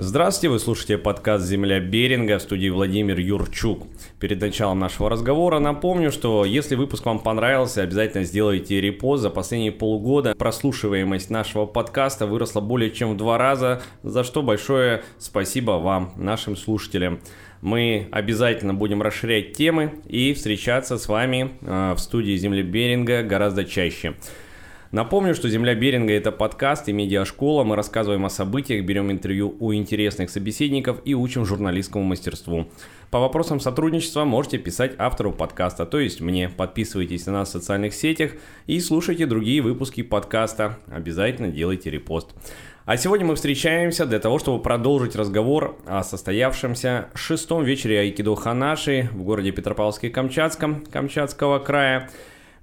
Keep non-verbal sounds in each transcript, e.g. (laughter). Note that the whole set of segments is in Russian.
Здравствуйте, вы слушаете подкаст «Земля Беринга» в студии Владимир Юрчук. Перед началом нашего разговора напомню, что если выпуск вам понравился, обязательно сделайте репост. За последние полгода прослушиваемость нашего подкаста выросла более чем в два раза, за что большое спасибо вам, нашим слушателям. Мы обязательно будем расширять темы и встречаться с вами э, в студии «Земля Беринга» гораздо чаще. Напомню, что «Земля Беринга» — это подкаст и медиашкола. Мы рассказываем о событиях, берем интервью у интересных собеседников и учим журналистскому мастерству. По вопросам сотрудничества можете писать автору подкаста, то есть мне. Подписывайтесь на нас в социальных сетях и слушайте другие выпуски подкаста. Обязательно делайте репост. А сегодня мы встречаемся для того, чтобы продолжить разговор о состоявшемся шестом вечере Айкидо Ханаши в городе Петропавловске-Камчатском Камчатского края.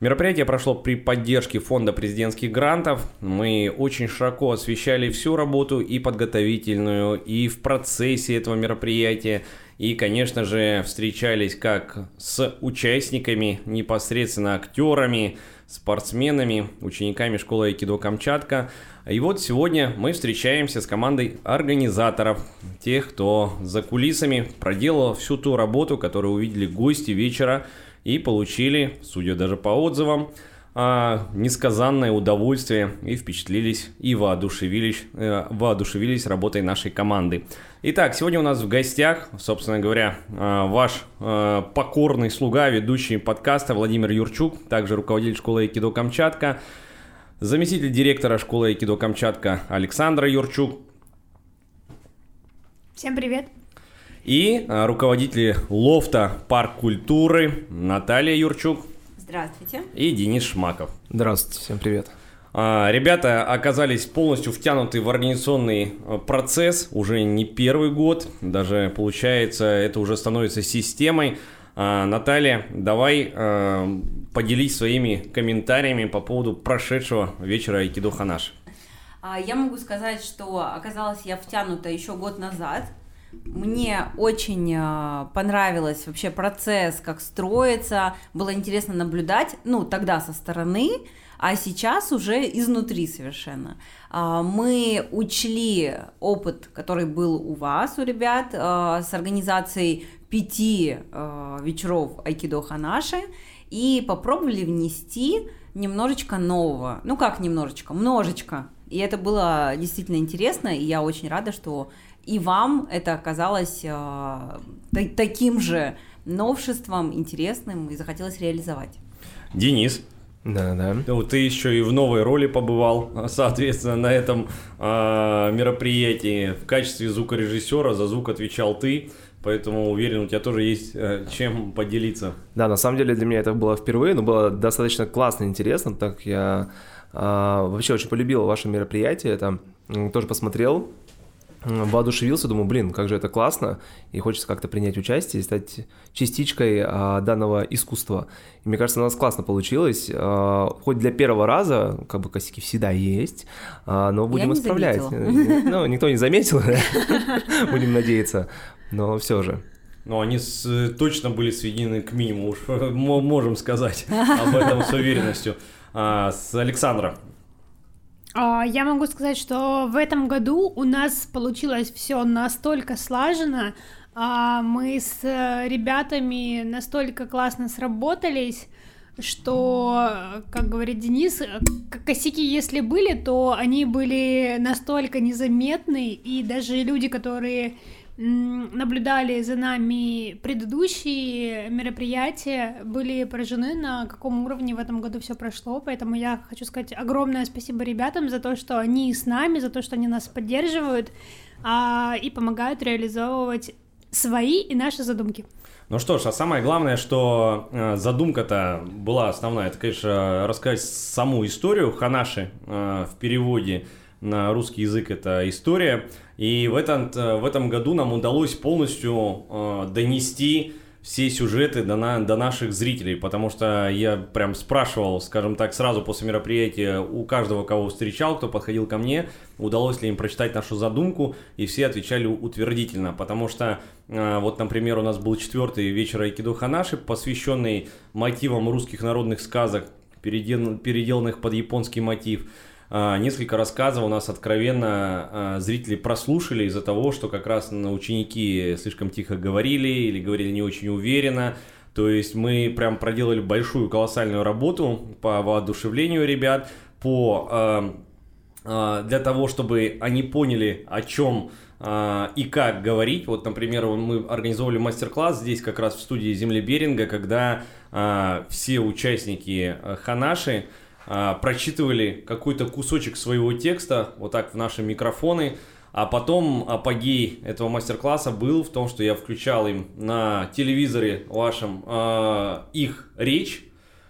Мероприятие прошло при поддержке фонда президентских грантов. Мы очень широко освещали всю работу и подготовительную, и в процессе этого мероприятия. И, конечно же, встречались как с участниками, непосредственно актерами, спортсменами, учениками школы Айкидо Камчатка. И вот сегодня мы встречаемся с командой организаторов, тех, кто за кулисами проделал всю ту работу, которую увидели гости вечера и получили, судя даже по отзывам, а, несказанное удовольствие и впечатлились и воодушевились, э, воодушевились работой нашей команды. Итак, сегодня у нас в гостях, собственно говоря, э, ваш э, покорный слуга, ведущий подкаста Владимир Юрчук, также руководитель школы Айкидо Камчатка, заместитель директора школы Айкидо Камчатка Александра Юрчук. Всем привет! И а, руководители лофта Парк культуры Наталья Юрчук. Здравствуйте. И Денис Шмаков. Здравствуйте, всем привет. А, ребята оказались полностью втянуты в организационный а, процесс уже не первый год, даже получается это уже становится системой. Наталья, давай поделись своими комментариями по поводу прошедшего вечера Айкидо Ханаш. Я могу сказать, что оказалась я втянута еще год назад – мне очень э, понравилось вообще процесс, как строится. Было интересно наблюдать, ну, тогда со стороны, а сейчас уже изнутри совершенно. А, мы учли опыт, который был у вас, у ребят, э, с организацией пяти э, вечеров Айкидо Ханаши, и попробовали внести немножечко нового. Ну, как немножечко? Множечко. И это было действительно интересно, и я очень рада, что и вам это оказалось э, таким же новшеством, интересным, и захотелось реализовать. Денис. Да, да. Вот ты еще и в новой роли побывал, (laughs) соответственно, на этом э, мероприятии. В качестве звукорежиссера за звук отвечал ты. Поэтому уверен, у тебя тоже есть э, чем поделиться. Да, на самом деле для меня это было впервые, но было достаточно классно и интересно, так я э, вообще очень полюбил ваше мероприятие, это тоже посмотрел, воодушевился, думаю, блин, как же это классно, и хочется как-то принять участие и стать частичкой а, данного искусства. И мне кажется, у нас классно получилось, а, хоть для первого раза, как бы косяки всегда есть, а, но будем исправлять. Ну, никто не заметил, (laughs) будем надеяться, но все же. Но они с, точно были сведены к минимуму, (laughs) уж можем сказать об этом с уверенностью. А, с Александра, я могу сказать, что в этом году у нас получилось все настолько слаженно, а, мы с ребятами настолько классно сработались, что, как говорит Денис, косяки, если были, то они были настолько незаметны, и даже люди, которые наблюдали за нами предыдущие мероприятия, были поражены, на каком уровне в этом году все прошло. Поэтому я хочу сказать огромное спасибо ребятам за то, что они с нами, за то, что они нас поддерживают а, и помогают реализовывать свои и наши задумки. Ну что ж, а самое главное, что э, задумка-то была основная, это, конечно, рассказать саму историю Ханаши э, в переводе на русский язык это история. И в этом, э, в этом году нам удалось полностью э, донести все сюжеты до, на, до наших зрителей, потому что я прям спрашивал, скажем так, сразу после мероприятия у каждого, кого встречал, кто подходил ко мне, удалось ли им прочитать нашу задумку, и все отвечали утвердительно, потому что э, вот, например, у нас был четвертый вечер Айкидо Ханаши, посвященный мотивам русских народных сказок, переделанных под японский мотив. А, несколько рассказов у нас откровенно а, зрители прослушали из-за того, что как раз ученики слишком тихо говорили или говорили не очень уверенно. То есть мы прям проделали большую колоссальную работу по воодушевлению ребят, по а, для того, чтобы они поняли, о чем и как говорить. Вот, например, мы организовали мастер-класс здесь как раз в студии Земли Беринга, когда все участники Ханаши прочитывали какой-то кусочек своего текста вот так в наши микрофоны, а потом апогей этого мастер-класса был в том, что я включал им на телевизоре вашем э, их речь,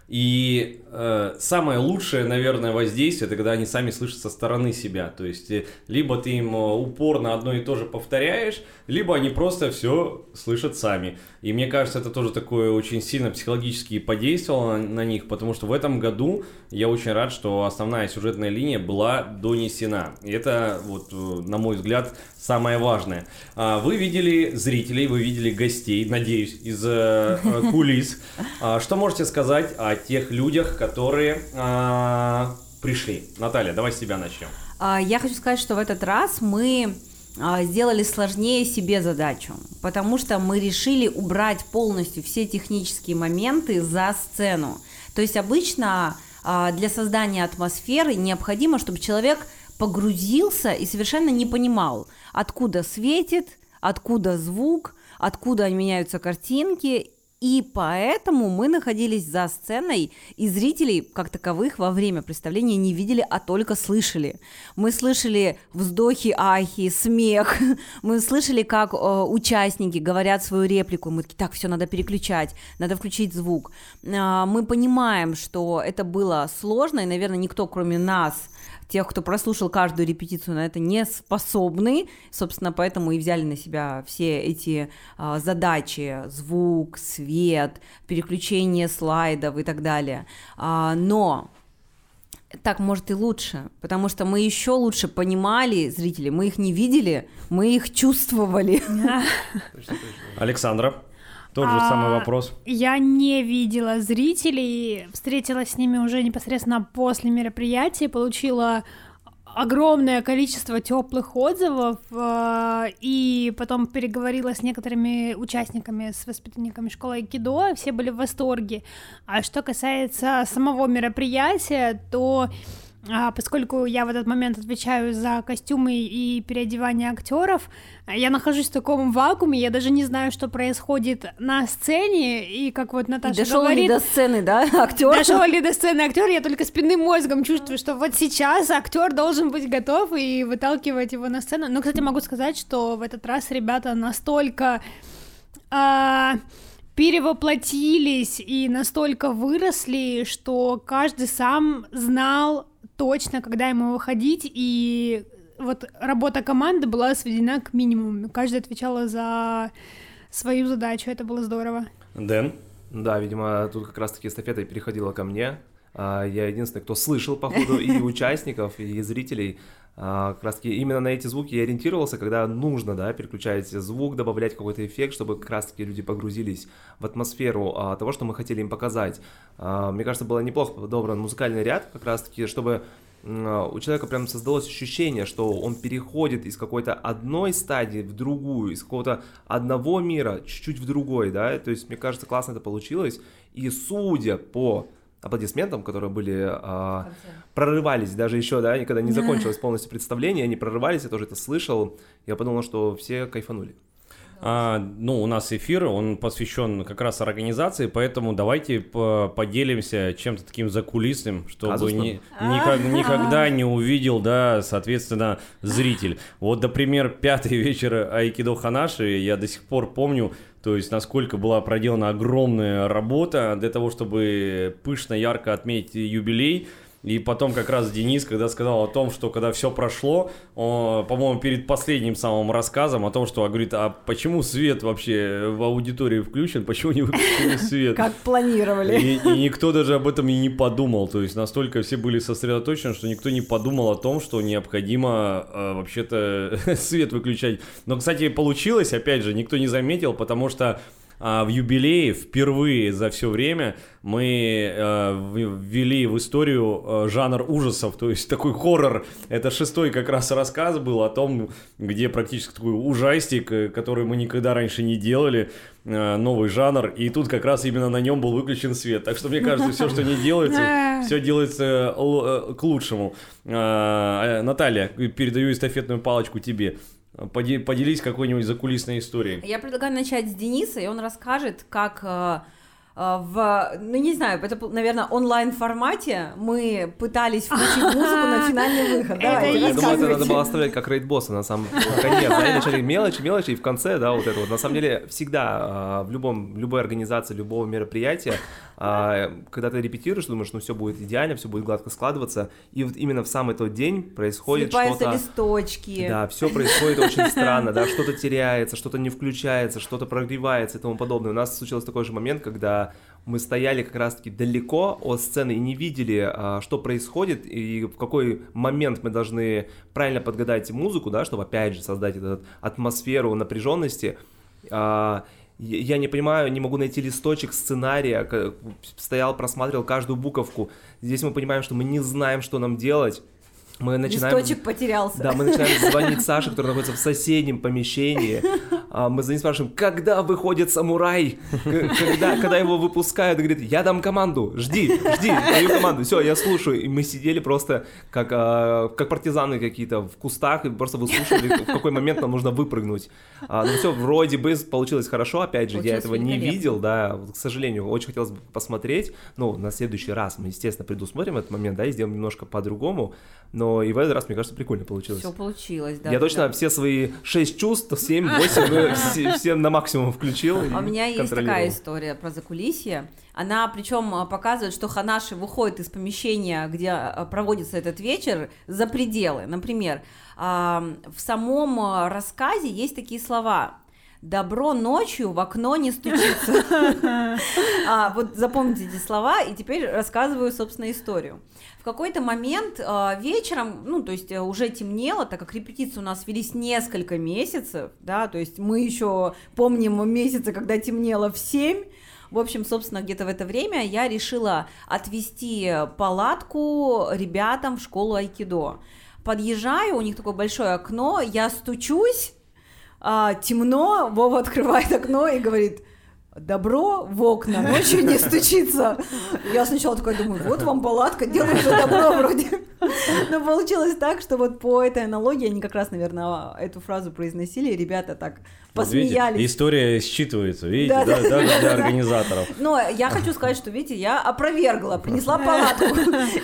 и э, самое лучшее, наверное, воздействие, это когда они сами слышат со стороны себя. То есть, э, либо ты им э, упорно одно и то же повторяешь, либо они просто все слышат сами. И мне кажется, это тоже такое очень сильно психологически подействовало на, на них, потому что в этом году я очень рад, что основная сюжетная линия была донесена. И это, вот, э, на мой взгляд, самое важное. А, вы видели зрителей, вы видели гостей, надеюсь, из э, кулис. (laughs) А, что можете сказать о тех людях, которые а, пришли? Наталья, давай с тебя начнем. Я хочу сказать, что в этот раз мы сделали сложнее себе задачу, потому что мы решили убрать полностью все технические моменты за сцену. То есть обычно для создания атмосферы необходимо, чтобы человек погрузился и совершенно не понимал, откуда светит, откуда звук, откуда меняются картинки. И поэтому мы находились за сценой, и зрителей, как таковых, во время представления не видели, а только слышали. Мы слышали вздохи, ахи, смех. (laughs) Мы слышали, как э, участники говорят свою реплику. Мы такие, так, все, надо переключать, надо включить звук. Э, мы понимаем, что это было сложно, и, наверное, никто, кроме нас, тех, кто прослушал каждую репетицию, на это не способны. Собственно, поэтому и взяли на себя все эти а, задачи: звук, свет, переключение слайдов и так далее. А, но так может и лучше, потому что мы еще лучше понимали зрителей, мы их не видели, мы их чувствовали. (laughs) Александра. Тот же а, самый вопрос. Я не видела зрителей, встретилась с ними уже непосредственно после мероприятия, получила огромное количество теплых отзывов э, и потом переговорила с некоторыми участниками, с воспитанниками школы Айкидо, все были в восторге. А что касается самого мероприятия, то а, поскольку я в этот момент отвечаю за костюмы и переодевание актеров, я нахожусь в таком вакууме, я даже не знаю, что происходит на сцене, и как вот Наташа и дошел говорит... (laughs) ли до сцены, да, актер? Дошел ли до сцены актер, я только спинным мозгом чувствую, что вот сейчас актер должен быть готов и выталкивать его на сцену. Но, кстати, могу сказать, что в этот раз ребята настолько... А перевоплотились и настолько выросли, что каждый сам знал точно, когда ему выходить, и вот работа команды была сведена к минимуму. Каждый отвечала за свою задачу, это было здорово. Дэн? Да, видимо, тут как раз-таки эстафета переходила ко мне. А, я единственный, кто слышал, походу, и (laughs) участников, и зрителей. А, как раз таки именно на эти звуки я ориентировался, когда нужно, да, переключать звук, добавлять какой-то эффект, чтобы как раз таки люди погрузились в атмосферу а, того, что мы хотели им показать. А, мне кажется, было неплохо подобран музыкальный ряд, как раз таки, чтобы у человека прям создалось ощущение, что он переходит из какой-то одной стадии в другую, из какого-то одного мира чуть-чуть в другой, да, то есть мне кажется, классно это получилось, и судя по аплодисментам, которые были, а, прорывались даже еще, да, никогда не закончилось полностью представление, они прорывались, я тоже это слышал, я подумал, что все кайфанули. А, ну, у нас эфир, он посвящен как раз организации, поэтому давайте поделимся чем-то таким закулисным, чтобы ни, никак, никогда не увидел, да, соответственно, зритель. Вот, например, пятый вечер Айкидо Ханаши, я до сих пор помню, то есть, насколько была проделана огромная работа для того, чтобы пышно, ярко отметить юбилей. И потом как раз Денис, когда сказал о том, что когда все прошло, он, по-моему, перед последним самым рассказом о том, что говорит, а почему свет вообще в аудитории включен, почему не выключили свет? Как планировали. И, и никто даже об этом и не подумал. То есть настолько все были сосредоточены, что никто не подумал о том, что необходимо э, вообще-то (laughs) свет выключать. Но, кстати, получилось, опять же, никто не заметил, потому что а, в юбилее впервые за все время мы э, ввели в историю э, жанр ужасов, то есть такой хоррор. Это шестой как раз рассказ был о том, где практически такой ужастик, э, который мы никогда раньше не делали, э, новый жанр, и тут как раз именно на нем был выключен свет. Так что мне кажется, все, что не делается, (laughs) все делается э, к лучшему. А, Наталья, передаю эстафетную палочку тебе. Поделись какой-нибудь закулисной историей. Я предлагаю начать с Дениса, и он расскажет, как Э, в, ну не знаю, это, наверное, онлайн-формате мы пытались включить (laughs) музыку на финальный выход. Давайте, Я думаю, это надо было оставлять как рейд-босса на самом конец. Да, и начали мелочи, мелочи, и в конце, да, вот это вот. На самом деле, всегда а, в любом, любой организации, любого мероприятия, а, когда ты репетируешь, думаешь, ну все будет идеально, все будет гладко складываться, и вот именно в самый тот день происходит что-то... листочки. Да, все происходит очень странно, да, что-то теряется, что-то не включается, что-то прогревается и тому подобное. У нас случился такой же момент, когда мы стояли как раз-таки далеко от сцены и не видели, а, что происходит и в какой момент мы должны правильно подгадать музыку, да, чтобы опять же создать эту атмосферу напряженности. А, я не понимаю, не могу найти листочек сценария, стоял, просматривал каждую буковку. Здесь мы понимаем, что мы не знаем, что нам делать. Мы начинаем... Листочек потерялся. Да, мы начинаем звонить Саше, который находится в соседнем помещении. А мы за ним спрашиваем, когда выходит самурай? Когда, когда его выпускают? говорит, я дам команду, жди, жди, даю команду. Все, я слушаю. И мы сидели просто как, а, как партизаны какие-то в кустах и просто выслушивали, в какой момент нам нужно выпрыгнуть. А, ну все, вроде бы получилось хорошо, опять же, получилось я этого не видел, да, к сожалению, очень хотелось бы посмотреть. Ну, на следующий раз мы, естественно, предусмотрим этот момент, да, и сделаем немножко по-другому. Но и в этот раз, мне кажется, прикольно получилось. Все получилось, да. Я точно да. все свои шесть чувств, семь, восемь, (laughs) все, все на максимум включил. А у меня есть такая история про закулисье. Она причем а, показывает, что Ханаши выходит из помещения, где а, проводится этот вечер, за пределы. Например, в самом рассказе есть такие слова добро ночью в окно не стучится. (laughs) а, вот запомните эти слова, и теперь рассказываю, собственно, историю. В какой-то момент э, вечером, ну, то есть э, уже темнело, так как репетиции у нас велись несколько месяцев, да, то есть мы еще помним месяцы, когда темнело в 7, в общем, собственно, где-то в это время я решила отвезти палатку ребятам в школу айкидо. Подъезжаю, у них такое большое окно, я стучусь, а, темно, Вова открывает окно и говорит, добро в окна, ночью не стучится. Я сначала такая думаю, вот вам палатка, делаю же добро вроде. Но получилось так, что вот по этой аналогии они как раз, наверное, эту фразу произносили, и ребята так посмеялись. Видите, история считывается, видите, да, да, да, для организаторов. Но я хочу сказать, что, видите, я опровергла, принесла палатку.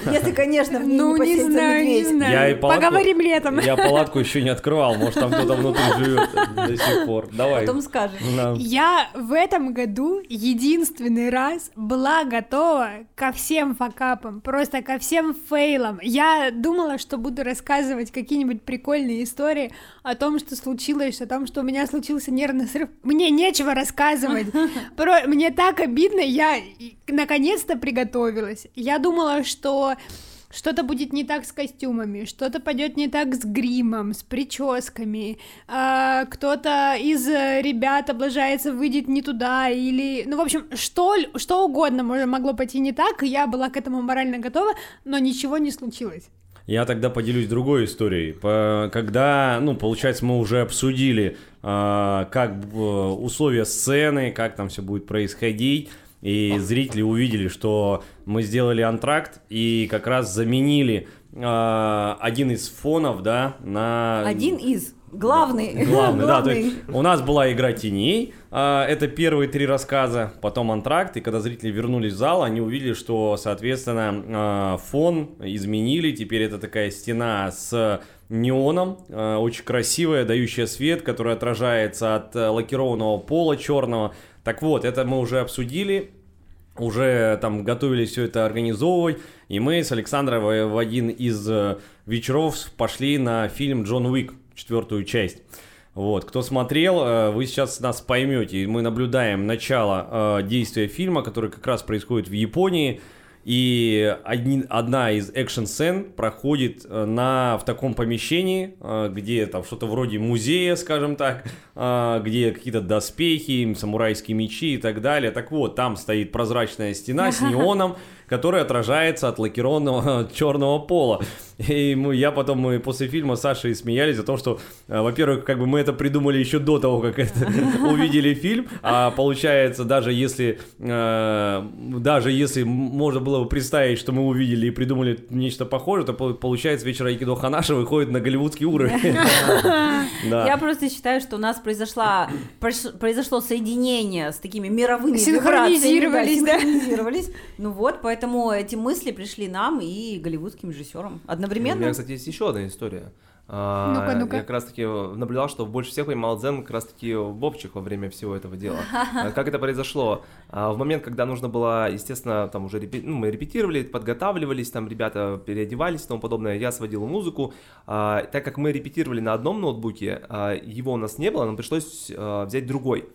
Если, конечно, в ней ну, не не знаю, не знаю. Я и палатку, Поговорим летом. Я палатку еще не открывал, может, там кто-то внутри живет до сих пор. Давай. Потом скажешь. Да. Я в этом году единственный раз была готова ко всем факапам, просто ко всем фейлам. Я думала, что буду рассказывать какие-нибудь прикольные истории о том, что случилось, о том, что у меня случился нервный срыв. Мне нечего рассказывать. (laughs) Мне так обидно, я наконец-то приготовилась. Я думала, что что-то будет не так с костюмами, что-то пойдет не так с гримом, с прическами, э, кто-то из ребят облажается, выйдет не туда, или, ну, в общем, что, что угодно могло пойти не так, и я была к этому морально готова, но ничего не случилось. Я тогда поделюсь другой историей. Когда, ну, получается, мы уже обсудили, э, как э, условия сцены, как там все будет происходить, и зрители увидели, что мы сделали антракт и как раз заменили э, один из фонов, да, на... Один из? Главный. Главный, да. То есть у нас была игра теней, э, это первые три рассказа, потом антракт, и когда зрители вернулись в зал, они увидели, что, соответственно, э, фон изменили, теперь это такая стена с неоном, э, очень красивая, дающая свет, который отражается от лакированного пола черного, так вот, это мы уже обсудили, уже там готовились все это организовывать, и мы с Александром в один из э, вечеров пошли на фильм «Джон Уик», четвертую часть. Вот, кто смотрел, э, вы сейчас нас поймете. Мы наблюдаем начало э, действия фильма, который как раз происходит в Японии. И одни, одна из экшн-сцен проходит э, на, в таком помещении, э, где там что-то вроде музея, скажем так, э, где какие-то доспехи, самурайские мечи и так далее. Так вот, там стоит прозрачная стена с (laughs) неоном, который отражается от лакированного (laughs) черного пола. И мы, я потом, мы после фильма с Сашей смеялись о том, что, э, во-первых, как бы мы это придумали еще до того, как это (laughs) увидели фильм, а получается, даже если, э, даже если можно было бы представить, что мы увидели и придумали нечто похожее, то получается вечер Айкидо Ханаши выходит на голливудский уровень. (laughs) Я просто считаю, что у нас произошло произошло соединение с такими мировыми синхронизировались, да? Синхронизировались. Ну вот, поэтому Поэтому эти мысли пришли нам и голливудским режиссерам одновременно. У меня, кстати, есть еще одна история. А, ну-ка, ну-ка. Я как раз таки наблюдал, что больше всех поймал дзен как раз таки Вовчик во время всего этого дела. А, как это произошло? А, в момент, когда нужно было, естественно, там уже репи... ну, мы репетировали, подготавливались, там ребята переодевались и тому подобное, я сводил музыку. Так как мы репетировали на одном ноутбуке, его у нас не было, нам пришлось взять другой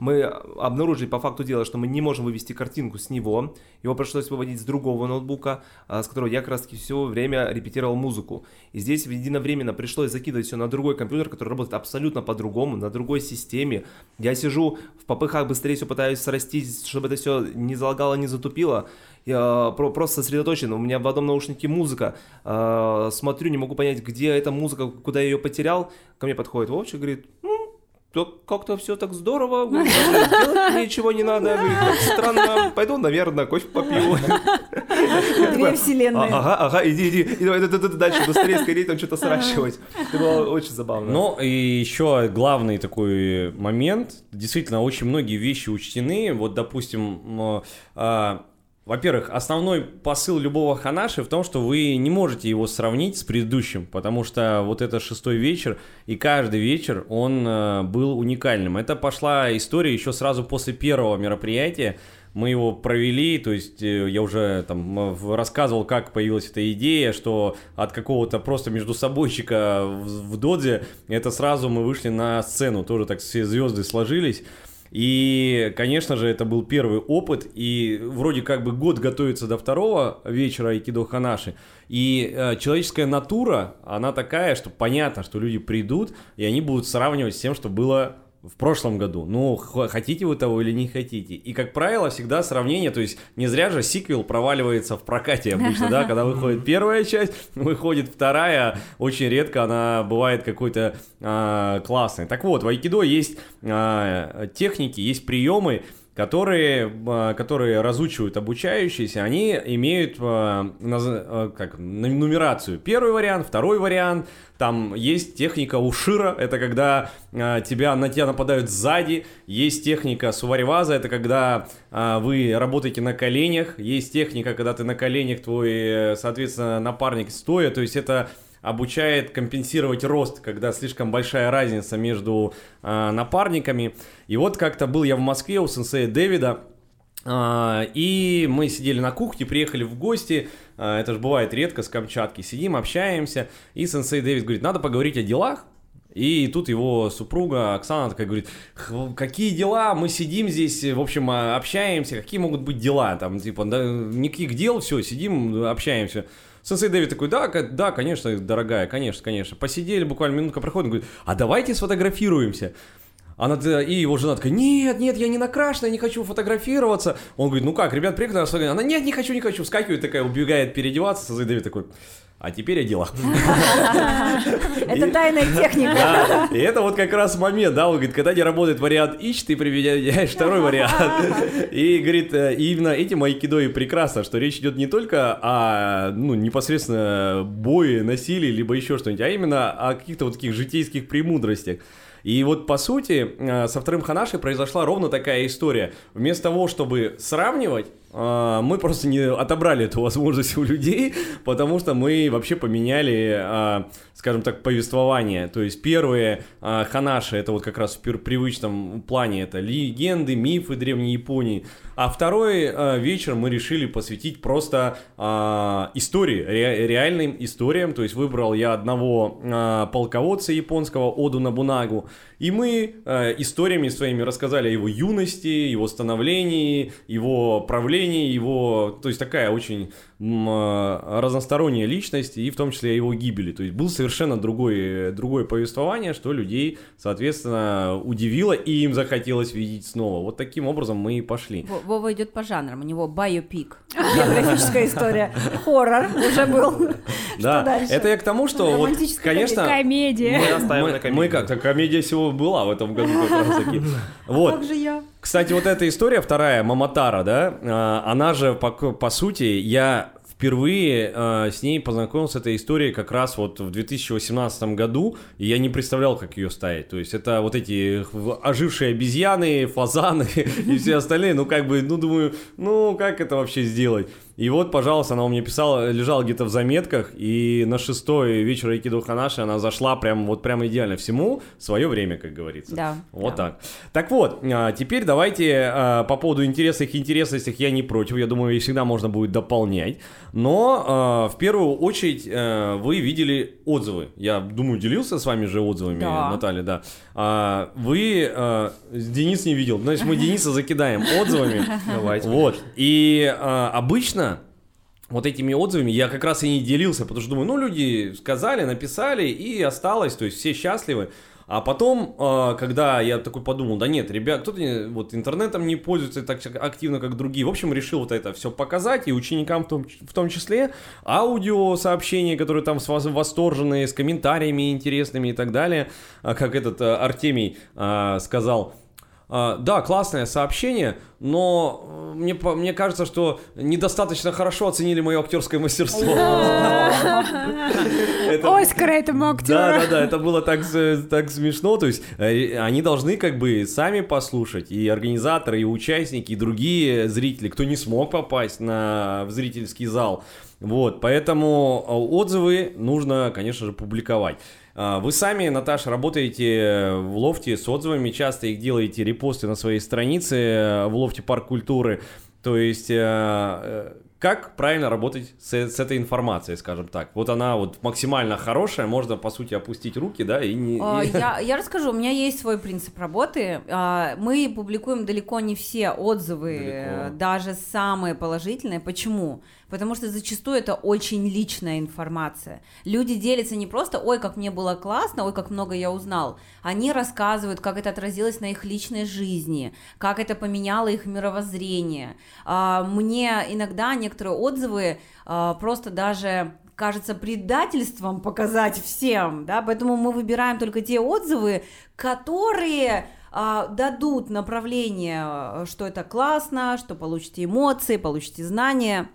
мы обнаружили по факту дела, что мы не можем вывести картинку с него, его пришлось выводить с другого ноутбука, а, с которого я как раз все время репетировал музыку. И здесь единовременно пришлось закидывать все на другой компьютер, который работает абсолютно по-другому, на другой системе. Я сижу в попыхах, быстрее все пытаюсь срастить, чтобы это все не залагало, не затупило. Я просто сосредоточен, у меня в одном наушнике музыка, а, смотрю, не могу понять, где эта музыка, куда я ее потерял. Ко мне подходит Вовчик, говорит, как-то все так здорово, делать ничего не надо, странно, пойду, наверное, кофе попью. Две вселенные. Ага, ага, иди, иди, и давай дальше быстрее, скорее там что-то сращивать. Это было очень забавно. Ну, и еще главный такой момент, действительно, очень многие вещи учтены, вот, допустим, а, во-первых, основной посыл любого ханаши в том, что вы не можете его сравнить с предыдущим, потому что вот это шестой вечер, и каждый вечер он э, был уникальным. Это пошла история еще сразу после первого мероприятия. Мы его провели, то есть э, я уже там рассказывал, как появилась эта идея, что от какого-то просто между собойчика в, в Додзе, это сразу мы вышли на сцену, тоже так все звезды сложились. И, конечно же, это был первый опыт, и вроде как бы год готовится до второго вечера Айкидо Ханаши, и э, человеческая натура, она такая, что понятно, что люди придут, и они будут сравнивать с тем, что было в прошлом году. Ну, хотите вы того или не хотите. И, как правило, всегда сравнение, то есть не зря же сиквел проваливается в прокате обычно, да, когда выходит первая часть, выходит вторая, очень редко она бывает какой-то а, классной. Так вот, в айкидо есть а, техники, есть приемы, которые, а, которые разучивают обучающиеся, они имеют а, а, как, нумерацию. Первый вариант, второй вариант, там есть техника ушира, это когда тебя, на тебя нападают сзади, есть техника сувариваза, это когда вы работаете на коленях, есть техника, когда ты на коленях, твой, соответственно, напарник стоя, то есть это обучает компенсировать рост, когда слишком большая разница между э, напарниками. И вот как-то был я в Москве у сенсея Дэвида, э, и мы сидели на кухне, приехали в гости, э, это же бывает редко с Камчатки, сидим, общаемся, и сенсей Дэвид говорит, надо поговорить о делах, и тут его супруга Оксана такая говорит, какие дела, мы сидим здесь, в общем, общаемся, какие могут быть дела, там, типа, да, никаких дел, все, сидим, общаемся. Сенсей Дэвид такой, да, да, конечно, дорогая, конечно, конечно. Посидели, буквально минутка проходит, он говорит, а давайте сфотографируемся. Она, и его жена такая, нет, нет, я не накрашена, я не хочу фотографироваться. Он говорит, ну как, ребят, приехали, она, нет, не хочу, не хочу, вскакивает такая, убегает переодеваться, Сенсей Дэвид такой, а теперь о делах. (laughs) Это тайная техника. И это вот как раз момент, да, он говорит, когда не работает вариант ищ, ты применяешь второй вариант. (laughs) И говорит, э, именно этим айкидо и прекрасно, что речь идет не только о, ну, непосредственно бое, насилии, либо еще что-нибудь, а именно о каких-то вот таких житейских премудростях. И вот по сути э, со вторым Ханаши произошла ровно такая история. Вместо того, чтобы сравнивать, мы просто не отобрали эту (laughs) возможность у людей, потому что мы вообще поменяли, э, скажем так, повествование. То есть первые Ханаши, это вот как раз в привычном плане, это легенды, мифы Древней Японии. А второй вечер мы решили посвятить просто истории, ре, реальным историям. То есть выбрал я одного полководца японского, Оду Набунагу. И мы историями своими рассказали о его юности, его становлении, его правлении становление его, то есть такая очень э, разносторонняя личность, и в том числе о его гибели. То есть был совершенно другой, другое повествование, что людей, соответственно, удивило, и им захотелось видеть снова. Вот таким образом мы и пошли. Во- Вова идет по жанрам, у него биопик, биографическая (laughs) история, хоррор уже был. Да, это я к тому, что вот, конечно, Комедия. Мы как-то комедия всего была в этом году как раз таки. (laughs) Вот. Как же я? Кстати, вот эта история вторая, Маматара, да, а, она же, по, по сути, я впервые а, с ней познакомился этой историей как раз вот в 2018 году, и я не представлял, как ее ставить. То есть это вот эти ожившие обезьяны, фазаны (laughs) и все остальные, ну как бы, ну думаю, ну как это вообще сделать? И вот, пожалуйста, она у меня писала, лежала где-то в заметках, и на шестой вечер Айкидо Ханаши она зашла прям вот прям идеально всему свое время, как говорится. Да, Вот да. так. Так вот, а, теперь давайте а, по поводу интересных интересностей я не против. Я думаю, их всегда можно будет дополнять. Но а, в первую очередь вы видели отзывы. Я думаю, делился с вами же отзывами, Да. Наталья, да. Вы Денис не видел. Значит, мы Дениса закидаем отзывами. (laughs) Давайте. Вот. И обычно вот этими отзывами я как раз и не делился, потому что думаю, ну, люди сказали, написали, и осталось, то есть все счастливы. А потом, а, когда я такой подумал, да нет, ребят, кто-то вот интернетом не пользуется так активно, как другие. В общем, решил вот это все показать, и ученикам в том, в том числе, аудиосообщения, которые там с вас- восторженные, с комментариями интересными и так далее. А как этот а, Артемий сказал, да, классное сообщение, но э, мне, мне кажется, что недостаточно хорошо оценили мое актерское мастерство. Оскар этому Да, актеру. да, да, это было так, так смешно. То есть э, они должны как бы сами послушать, и организаторы, и участники, и другие зрители, кто не смог попасть на, в зрительский зал. Вот, поэтому э, отзывы нужно, конечно же, публиковать. А, Вы сами, Наташа, работаете в лофте с отзывами, часто их делаете репосты на своей странице э, в лофте Парк культуры. То есть, э, э, как правильно работать с, с этой информацией, скажем так? Вот она вот максимально хорошая, можно, по сути, опустить руки, да, и не... А, Я, я расскажу, у меня есть свой принцип работы. А, Мы публикуем далеко не все отзывы, Далеко. даже самые положительные. Почему? Потому что зачастую это очень личная информация. Люди делятся не просто «Ой, как мне было классно», «Ой, как много я узнал». Они рассказывают, как это отразилось на их личной жизни, как это поменяло их мировоззрение. А, Мне иногда некоторые отзывы а, просто даже кажется предательством показать всем, да, поэтому мы выбираем только те отзывы, которые а, дадут направление, что это классно, что получите эмоции, получите знания,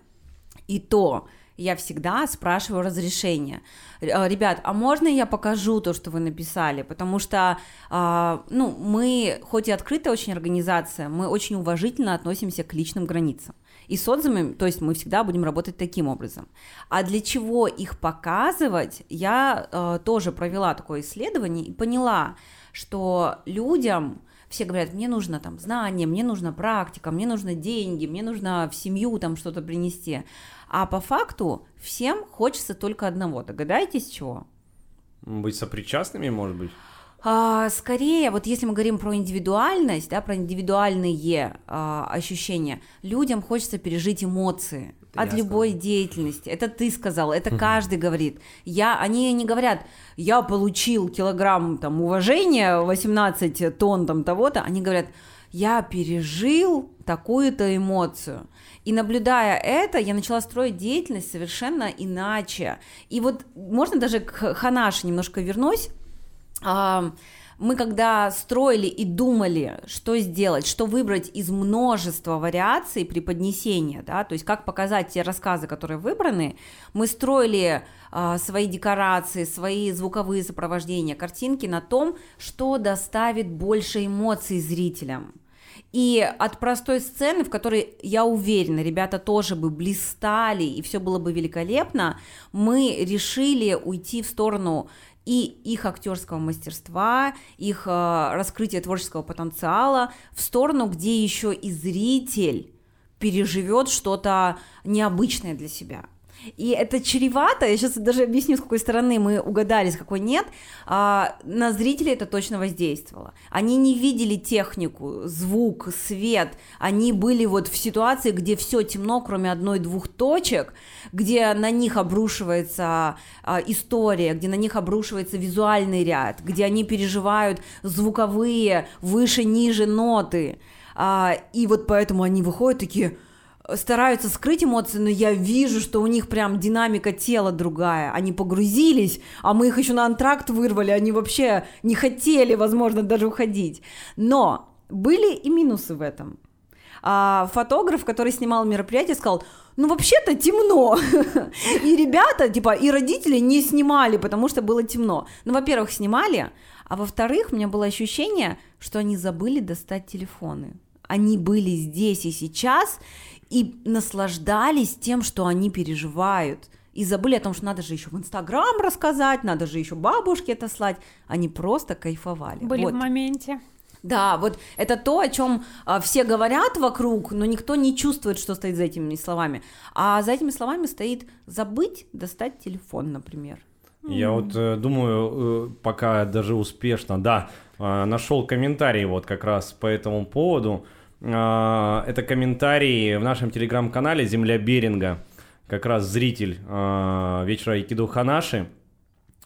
и то я всегда спрашиваю разрешение. Р- Ребят, а можно я покажу то, что вы написали? Потому что, а, ну, мы, хоть и открытая очень организация, мы очень уважительно относимся к личным границам. И с отзывами, то есть мы всегда будем работать таким образом. А для чего их показывать, я э, тоже провела такое исследование и поняла, что людям все говорят, мне нужно там знание, мне нужна практика, мне нужно деньги, мне нужно в семью там что-то принести. А по факту всем хочется только одного. Догадаетесь чего? Быть сопричастными, может быть? А, скорее, вот если мы говорим про индивидуальность, да, про индивидуальные а, ощущения, людям хочется пережить эмоции Это от я любой деятельности. Это ты сказал, это каждый говорит. Я, они не говорят, я получил килограмм там уважения, 18 тонн там того-то. Они говорят, я пережил такую-то эмоцию. И наблюдая это, я начала строить деятельность совершенно иначе. И вот можно даже к Ханаше немножко вернусь. А, мы когда строили и думали, что сделать, что выбрать из множества вариаций преподнесения, да, то есть как показать те рассказы, которые выбраны, мы строили а, свои декорации, свои звуковые сопровождения, картинки на том, что доставит больше эмоций зрителям. И от простой сцены, в которой, я уверена, ребята тоже бы блистали, и все было бы великолепно, мы решили уйти в сторону и их актерского мастерства, их э, раскрытия творческого потенциала, в сторону, где еще и зритель переживет что-то необычное для себя. И это чревато, я сейчас даже объясню, с какой стороны мы угадали, с какой нет, а, на зрителей это точно воздействовало. Они не видели технику, звук, свет, они были вот в ситуации, где все темно, кроме одной-двух точек, где на них обрушивается а, история, где на них обрушивается визуальный ряд, где они переживают звуковые выше-ниже ноты. А, и вот поэтому они выходят такие стараются скрыть эмоции, но я вижу, что у них прям динамика тела другая. Они погрузились, а мы их еще на антракт вырвали, они вообще не хотели, возможно, даже уходить. Но были и минусы в этом. А фотограф, который снимал мероприятие, сказал, ну вообще-то темно. (laughs) И ребята, типа, и родители не снимали, потому что было темно. Ну, во-первых, снимали, а во-вторых, у меня было ощущение, что они забыли достать телефоны. Они были здесь и сейчас, и наслаждались тем, что они переживают. И забыли о том, что надо же еще в Инстаграм рассказать, надо же еще бабушке это слать. Они просто кайфовали. Были вот. в моменте. Да, вот это то, о чем а, все говорят вокруг, но никто не чувствует, что стоит за этими словами. А за этими словами стоит забыть достать телефон, например. Я вот э, думаю, э, пока даже успешно, да, э, нашел комментарий вот как раз по этому поводу. Э, это комментарий в нашем телеграм-канале «Земля Беринга», как раз зритель э, вечера Айкидо Ханаши.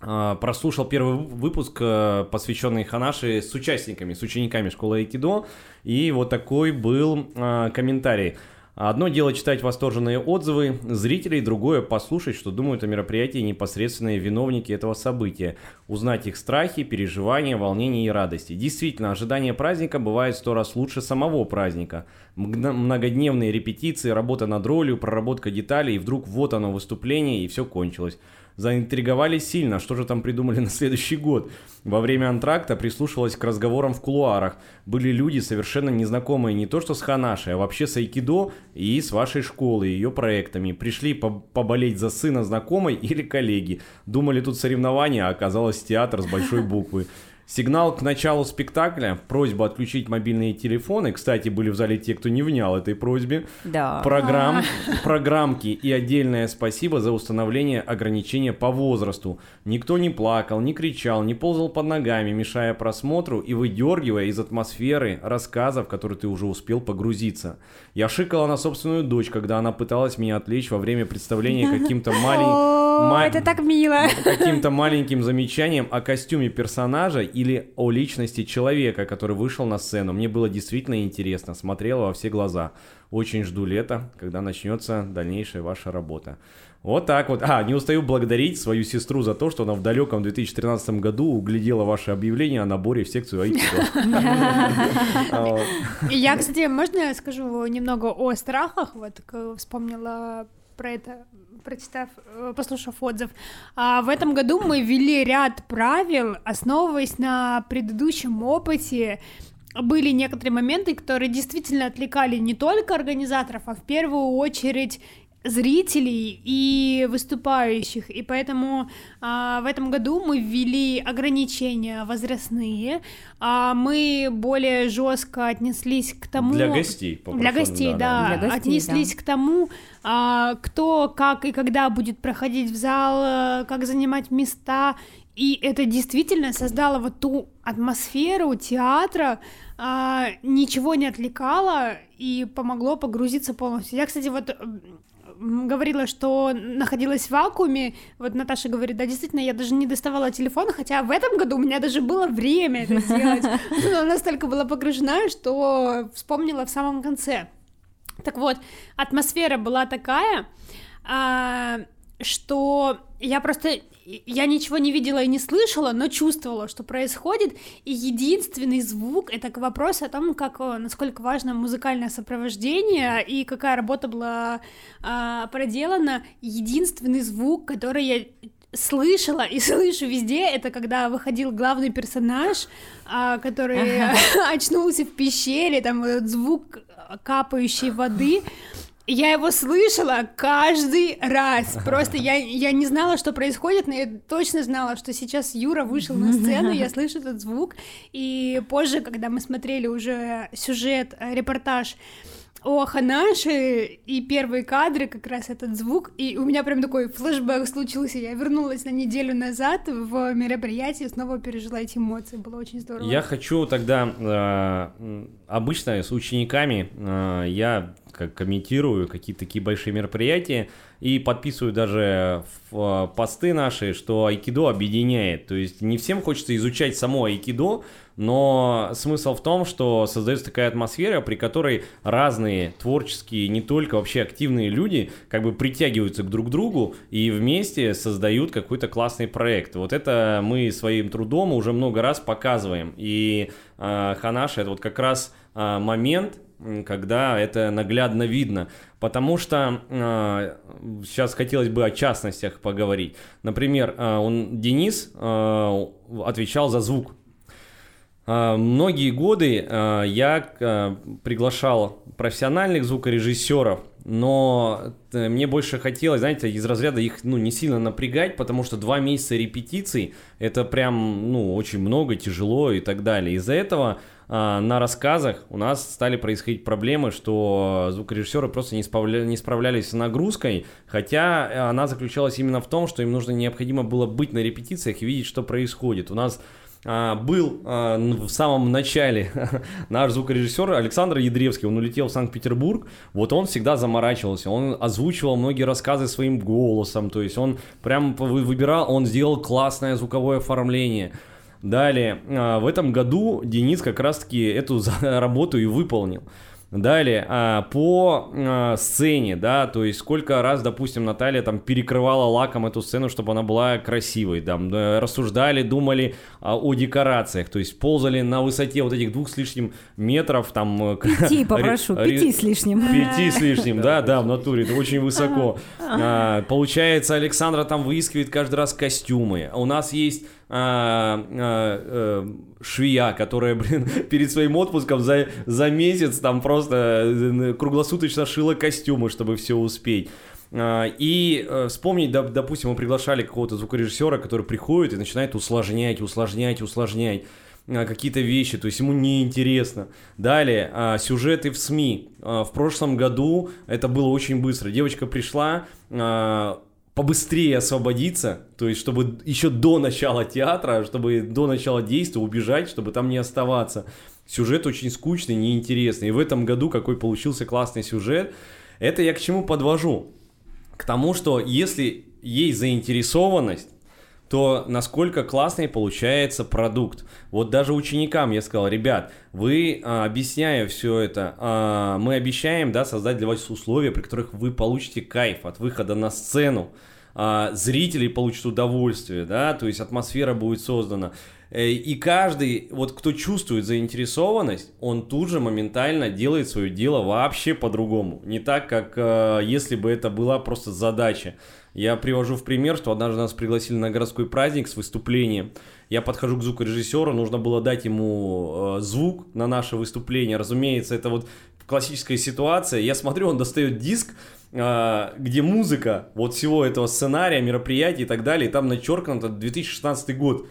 Э, прослушал первый выпуск, э, посвященный Ханаши с участниками, с учениками школы Айкидо, и вот такой был э, комментарий – Одно дело читать восторженные отзывы зрителей, другое послушать, что думают о мероприятии непосредственные виновники этого события, узнать их страхи, переживания, волнения и радости. Действительно, ожидание праздника бывает сто раз лучше самого праздника. Многодневные репетиции, работа над ролью, проработка деталей, и вдруг вот оно выступление, и все кончилось заинтриговали сильно, что же там придумали на следующий год. Во время антракта прислушивалась к разговорам в кулуарах. Были люди, совершенно незнакомые не то что с Ханашей, а вообще с Айкидо и с вашей школы, ее проектами. Пришли поболеть за сына знакомой или коллеги. Думали тут соревнования, а оказалось театр с большой буквы. Сигнал к началу спектакля, просьба отключить мобильные телефоны. Кстати, были в зале те, кто не внял этой просьбе. Да. Программ, программки и отдельное спасибо за установление ограничения по возрасту. Никто не плакал, не кричал, не ползал под ногами, мешая просмотру и выдергивая из атмосферы рассказов, в которые ты уже успел погрузиться. Я шикала на собственную дочь, когда она пыталась меня отвлечь во время представления (laughs) каким-то маленьким... Ма... Это так мило. Каким-то маленьким замечанием о костюме персонажа или о личности человека, который вышел на сцену. Мне было действительно интересно, смотрела во все глаза. Очень жду лета, когда начнется дальнейшая ваша работа. Вот так вот. А, не устаю благодарить свою сестру за то, что она в далеком 2013 году углядела ваше объявление о наборе в секцию Айкидо. Я, кстати, можно я скажу немного о страхах? Вот вспомнила про это, прочитав, э, послушав отзыв. А в этом году мы ввели ряд правил, основываясь на предыдущем опыте. Были некоторые моменты, которые действительно отвлекали не только организаторов, а в первую очередь зрителей и выступающих, и поэтому а, в этом году мы ввели ограничения возрастные, а мы более жестко отнеслись к тому для гостей для гостей, да, да, Для гостей, отнеслись да. к тому, а, кто, как и когда будет проходить в зал, как занимать места, и это действительно создало вот ту атмосферу театра, а, ничего не отвлекало и помогло погрузиться полностью. Я, кстати, вот говорила, что находилась в вакууме. Вот Наташа говорит, да, действительно, я даже не доставала телефон, хотя в этом году у меня даже было время это сделать. (laughs) Но настолько была погружена, что вспомнила в самом конце. Так вот, атмосфера была такая, а, что я просто я ничего не видела и не слышала, но чувствовала, что происходит, и единственный звук — это к вопросу о том, как, насколько важно музыкальное сопровождение и какая работа была а, проделана. Единственный звук, который я слышала и (laughs) слышу везде, это когда выходил главный персонаж, а, который (laughs) очнулся в пещере, там вот звук капающей воды, я его слышала каждый раз. Просто я, я не знала, что происходит, но я точно знала, что сейчас Юра вышел на сцену, я (laughs) слышу этот звук. И позже, когда мы смотрели уже сюжет, э, репортаж о Ханаше, и первые кадры, как раз этот звук, и у меня прям такой флешбэк случился, я вернулась на неделю назад в мероприятие, снова пережила эти эмоции, было очень здорово. Я хочу тогда, э, обычно с учениками э, я комментирую какие-то такие большие мероприятия и подписываю даже в э, посты наши, что айкидо объединяет. То есть не всем хочется изучать само айкидо, но смысл в том, что создается такая атмосфера, при которой разные творческие, не только вообще активные люди как бы притягиваются к друг другу и вместе создают какой-то классный проект. Вот это мы своим трудом уже много раз показываем. И э, Ханаш это вот как раз э, момент, когда это наглядно видно. Потому что э, сейчас хотелось бы о частностях поговорить. Например, э, он, Денис э, отвечал за звук а, многие годы а, я а, приглашал профессиональных звукорежиссеров, но э, мне больше хотелось, знаете, из разряда их ну, не сильно напрягать, потому что два месяца репетиций это прям ну, очень много, тяжело и так далее. Из-за этого на рассказах у нас стали происходить проблемы, что звукорежиссеры просто не, справля... не справлялись с нагрузкой, хотя она заключалась именно в том, что им нужно необходимо было быть на репетициях и видеть, что происходит. У нас а, был а, в самом начале (laughs) наш звукорежиссер Александр Ядревский, он улетел в Санкт-Петербург, вот он всегда заморачивался, он озвучивал многие рассказы своим голосом, то есть он прям выбирал, он сделал классное звуковое оформление. Далее, а, в этом году Денис как раз-таки эту (laughs) работу и выполнил. Далее, а, по а, сцене, да, то есть сколько раз, допустим, Наталья там перекрывала лаком эту сцену, чтобы она была красивой, там, рассуждали, думали а, о декорациях, то есть ползали на высоте вот этих двух с лишним метров, там... Пяти, (laughs) попрошу, пяти с лишним. Пяти с лишним, да, да, в натуре, это очень высоко. (laughs) Получается, Александра там выискивает каждый раз костюмы, у нас есть а, а, а, которая, блин, (laughs) перед своим отпуском за, за месяц там просто э, круглосуточно шила костюмы, чтобы все успеть. А, и э, вспомнить, допустим, мы приглашали какого-то звукорежиссера, который приходит и начинает усложнять, усложнять, усложнять какие-то вещи, то есть ему неинтересно. Далее, сюжеты в СМИ. В прошлом году это было очень быстро. Девочка пришла, побыстрее освободиться, то есть чтобы еще до начала театра, чтобы до начала действия убежать, чтобы там не оставаться. Сюжет очень скучный, неинтересный. И в этом году какой получился классный сюжет. Это я к чему подвожу? К тому, что если есть заинтересованность, то насколько классный получается продукт. Вот даже ученикам я сказал, ребят, вы, а, объясняя все это, а, мы обещаем, да, создать для вас условия, при которых вы получите кайф от выхода на сцену, а, зрители получат удовольствие, да, то есть атмосфера будет создана. Э, и каждый, вот кто чувствует заинтересованность, он тут же моментально делает свое дело вообще по-другому. Не так, как э, если бы это была просто задача. Я привожу в пример, что однажды нас пригласили на городской праздник с выступлением. Я подхожу к звукорежиссеру, нужно было дать ему э, звук на наше выступление. Разумеется, это вот классическая ситуация. Я смотрю, он достает диск, э, где музыка вот всего этого сценария, мероприятий и так далее, и там начеркнуто 2016 год.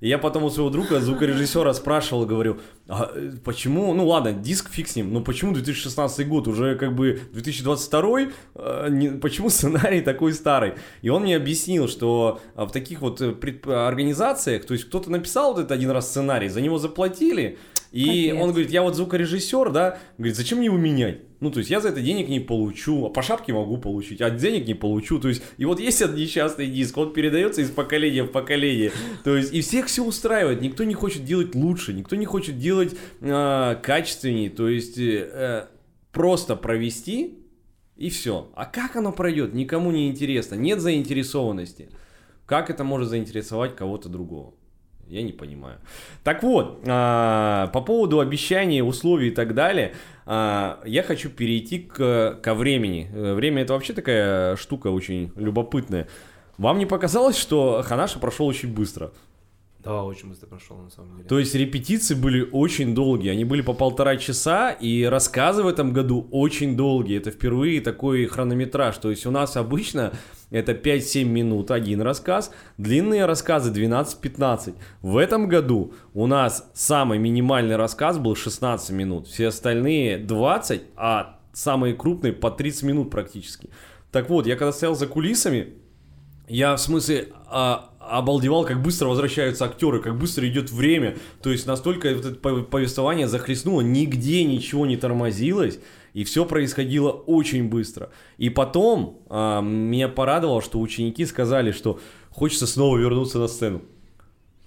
И я потом у своего друга, звукорежиссера, спрашивал, говорю, а э, почему, ну ладно, диск фиг с ним, но почему 2016 год, уже как бы 2022, э, почему сценарий такой старый? И он мне объяснил, что в таких вот э, организациях, то есть кто-то написал вот этот один раз сценарий, за него заплатили, и Капец. он говорит, я вот звукорежиссер, да, говорит, зачем мне его менять? Ну, то есть я за это денег не получу, а по шапке могу получить, а денег не получу. То есть, и вот есть этот несчастный диск, он передается из поколения в поколение. То есть, и всех все устраивает, никто не хочет делать лучше, никто не хочет делать э, качественнее. То есть, э, просто провести и все. А как оно пройдет, никому не интересно, нет заинтересованности. Как это может заинтересовать кого-то другого? Я не понимаю. Так вот, а, по поводу обещаний, условий и так далее, а, я хочу перейти к, ко времени. Э, время это вообще такая штука очень любопытная. Вам не показалось, что Ханаша прошел очень быстро? Да, очень быстро прошел, на самом деле. То есть репетиции были очень долгие, они были по полтора часа, и рассказы в этом году очень долгие. Это впервые такой хронометраж. То есть у нас обычно это 5-7 минут один рассказ, длинные рассказы 12-15. В этом году у нас самый минимальный рассказ был 16 минут, все остальные 20, а самые крупные по 30 минут практически. Так вот, я когда стоял за кулисами, я в смысле а, обалдевал, как быстро возвращаются актеры, как быстро идет время. То есть настолько вот это повествование захлестнуло, нигде ничего не тормозилось. И все происходило очень быстро. И потом а, меня порадовало, что ученики сказали, что хочется снова вернуться на сцену.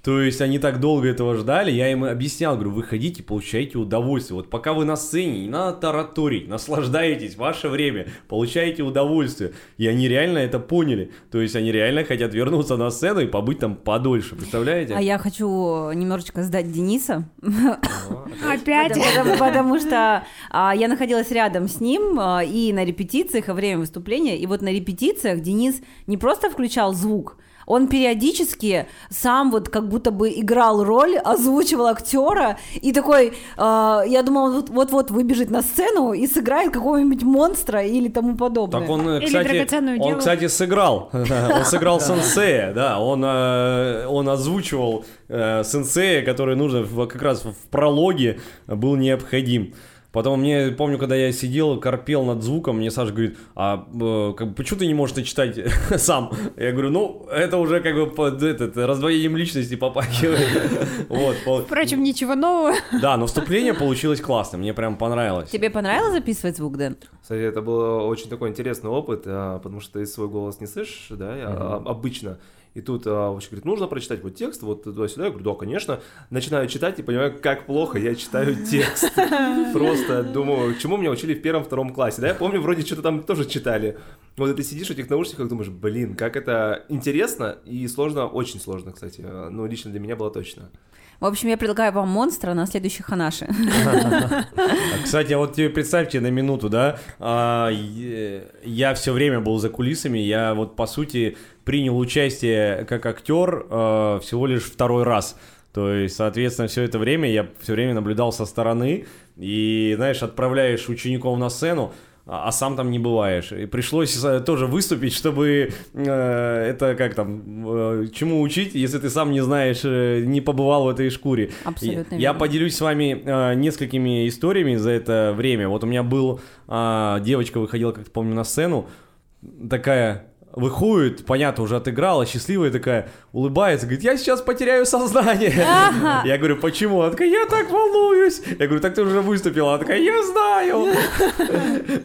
То есть они так долго этого ждали, я им объяснял, говорю, выходите, получайте удовольствие. Вот пока вы на сцене, не надо тараторить, наслаждаетесь, ваше время, получаете удовольствие. И они реально это поняли. То есть они реально хотят вернуться на сцену и побыть там подольше, представляете? А я хочу немножечко сдать Дениса. Опять? Потому, потому что а, я находилась рядом с ним а, и на репетициях, и во время выступления. И вот на репетициях Денис не просто включал звук, он периодически сам вот как будто бы играл роль, озвучивал актера, и такой, э, я думал, вот-вот выбежит на сцену и сыграет какого-нибудь монстра или тому подобное. Так он, кстати, он, кстати, сыграл, (laughs) он сыграл сенсея, да, он, э, он озвучивал э, сенсея, который нужно как раз в прологе был необходим. Потом мне, помню, когда я сидел, корпел над звуком, мне Саша говорит, а э, как, почему ты не можешь это читать (laughs) сам? Я говорю, ну, это уже как бы под этот, раздвоением личности попахивает. (laughs) вот, Впрочем, ничего нового. Да, но вступление получилось классно, мне прям понравилось. Тебе понравилось записывать звук, Дэн? Кстати, это был очень такой интересный опыт, а, потому что ты свой голос не слышишь, да, mm-hmm. обычно. И тут а, вообще говорит, нужно прочитать вот текст, вот туда-сюда. Я говорю, да, конечно. Начинаю читать и понимаю, как плохо я читаю (laughs) текст. Просто думаю, чему меня учили в первом-втором классе. Да, я помню, вроде что-то там тоже читали. Вот ты сидишь в этих наушниках, думаешь, блин, как это интересно и сложно, очень сложно, кстати. Ну, лично для меня было точно. В общем, я предлагаю вам монстра на следующий ханаши. (laughs) Кстати, вот тебе представьте на минуту, да, а, я все время был за кулисами, я вот по сути принял участие как актер а, всего лишь второй раз. То есть, соответственно, все это время я все время наблюдал со стороны и, знаешь, отправляешь учеников на сцену, а, а сам там не бываешь. И пришлось э, тоже выступить, чтобы э, это как там, э, чему учить, если ты сам не знаешь, э, не побывал в этой шкуре. Абсолютно. Я, я поделюсь с вами э, несколькими историями за это время. Вот у меня был э, девочка выходила, как помню, на сцену, такая выходит, понятно, уже отыграла, счастливая такая, улыбается, говорит, я сейчас потеряю сознание. Ага. Я говорю, почему? Она такая, я так волнуюсь. Я говорю, так ты уже выступила. Она такая, я знаю.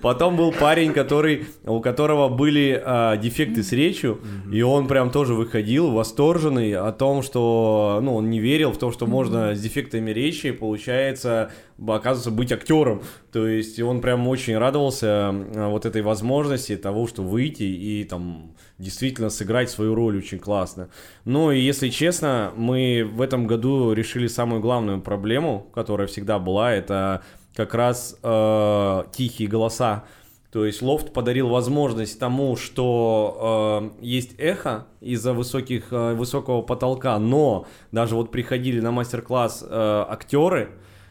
Потом был парень, который, у которого были а, дефекты с речью, и он прям тоже выходил восторженный о том, что, ну, он не верил в то, что можно с дефектами речи, получается, оказывается, быть актером. То есть он прям очень радовался а, вот этой возможности того, что выйти и там действительно сыграть свою роль очень классно. Ну и если честно, мы в этом году решили самую главную проблему, которая всегда была, это как раз э, тихие голоса. То есть лофт подарил возможность тому, что э, есть эхо из-за высоких, э, высокого потолка, но даже вот приходили на мастер-класс э, актеры,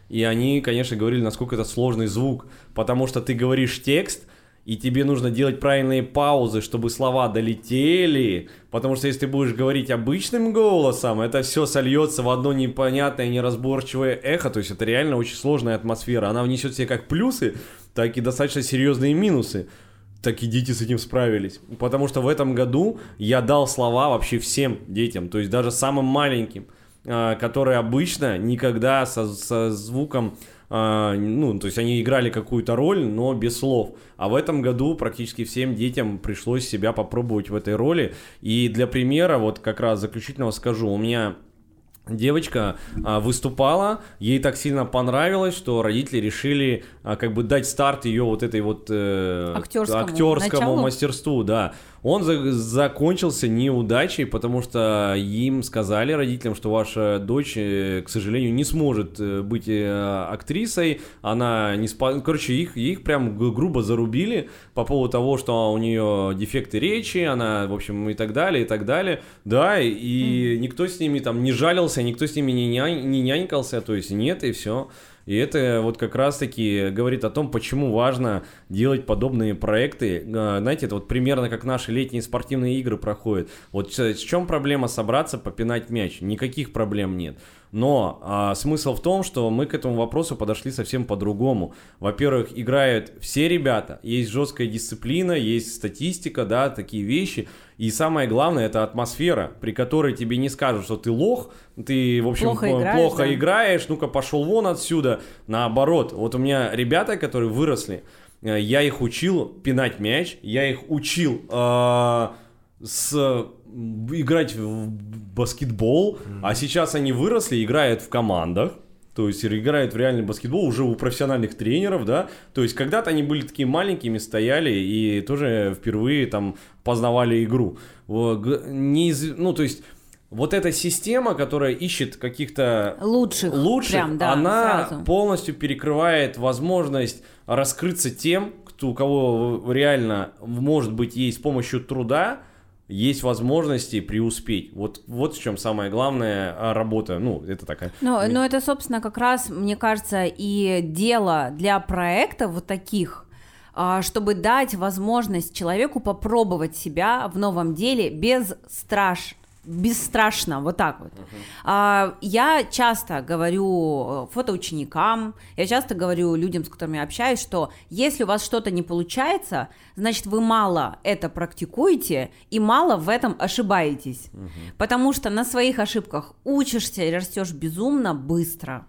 и они, конечно, говорили, насколько это сложный звук, потому что ты говоришь текст, и тебе нужно делать правильные паузы, чтобы слова долетели, потому что если ты будешь говорить обычным голосом, это все сольется в одно непонятное, неразборчивое эхо, то есть это реально очень сложная атмосфера, она внесет себе как плюсы, так и достаточно серьезные минусы так и дети с этим справились. Потому что в этом году я дал слова вообще всем детям, то есть даже самым маленьким. А, которые обычно никогда со, со звуком, ну, то есть они играли какую-то роль, но без слов. А в этом году практически всем детям пришлось себя попробовать в этой роли. И для примера, вот как раз заключительного скажу, у меня девочка а, выступала, ей так сильно понравилось, что родители решили а, как бы дать старт ее вот этой вот э, актерскому, актерскому мастерству, да. Он за закончился неудачей, потому что им сказали родителям, что ваша дочь, э, к сожалению, не сможет э, быть э, актрисой. Она не спа... Короче, их, их прям грубо зарубили по поводу того, что у нее дефекты речи, она, в общем, и так далее, и так далее. Да, и mm. никто с ними там не жалился, никто с ними не, нянь... не нянькался, то есть нет, и все. И это вот как раз-таки говорит о том, почему важно делать подобные проекты. А, знаете, это вот примерно как наши летние спортивные игры проходят. Вот в чем проблема собраться, попинать мяч? Никаких проблем нет. Но а, смысл в том, что мы к этому вопросу подошли совсем по-другому. Во-первых, играют все ребята, есть жесткая дисциплина, есть статистика, да, такие вещи. И самое главное, это атмосфера, при которой тебе не скажут, что ты лох, ты, в общем, Плохо плохо играешь, играешь, да. играешь ну-ка пошел вон отсюда. Наоборот, вот у меня ребята, которые выросли, э, я их учил пинать мяч, я их учил э, с играть в баскетбол, а сейчас они выросли, играют в командах. То есть играют в реальный баскетбол уже у профессиональных тренеров, да. То есть когда-то они были такими маленькими, стояли и тоже впервые там познавали игру. Вот, г- не из- ну, то есть вот эта система, которая ищет каких-то Лучших, лучших, прям, да, она сразу. полностью перекрывает возможность раскрыться тем, кто, у кого реально, может быть, есть с помощью труда, есть возможности преуспеть. Вот, вот в чем самая главная работа. Ну, это такая... Ну, ну, это, собственно, как раз, мне кажется, и дело для проектов вот таких, а, чтобы дать возможность человеку попробовать себя в новом деле без страш бесстрашно, вот так вот. А, я часто говорю э, фотоученикам, я часто говорю людям, с которыми я общаюсь, что если у вас что-то не получается, значит вы мало это практикуете и мало в этом ошибаетесь, потому что на своих ошибках учишься и растешь безумно быстро.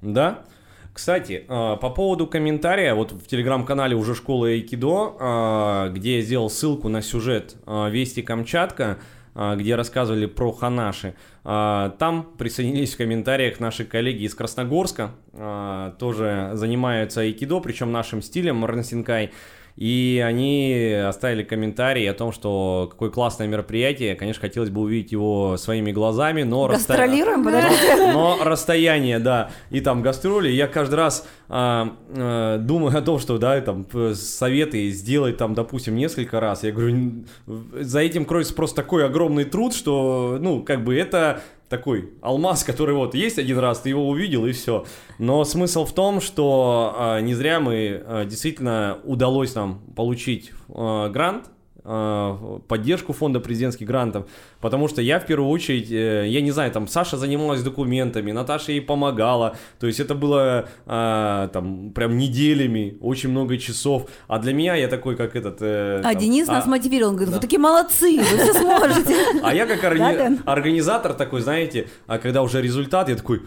Да. Кстати, а, по поводу комментария, вот в телеграм-канале уже школа Айкидо, а, где я сделал ссылку на сюжет Вести Камчатка, где рассказывали про ханаши. А, Там присоединились в комментариях наши коллеги из Красногорска, а, тоже занимаются айкидо, причем нашим стилем, Марнсинкай. И они оставили комментарий о том, что какое классное мероприятие. Конечно, хотелось бы увидеть его своими глазами, но расстоя- Гастролируем, подожди. (laughs) но расстояние, да, и там гастроли, я каждый раз а, а, думаю о том, что, да, там, советы сделать там, допустим, несколько раз, я говорю, за этим кроется просто такой огромный труд, что, ну, как бы это такой алмаз, который вот есть один раз, ты его увидел и все. Но смысл в том, что а, не зря мы а, действительно удалось нам получить а, грант, поддержку фонда президентских грантов, потому что я в первую очередь, э, я не знаю, там Саша занималась документами, Наташа ей помогала, то есть это было а, там прям неделями, очень много часов, а для меня я такой, как этот... э, А там, Денис а- нас мотивировал, он говорит, вы такие молодцы, вы все (laughs) сможете. а я как Да, организатор такой, знаете, а когда уже результат, я такой,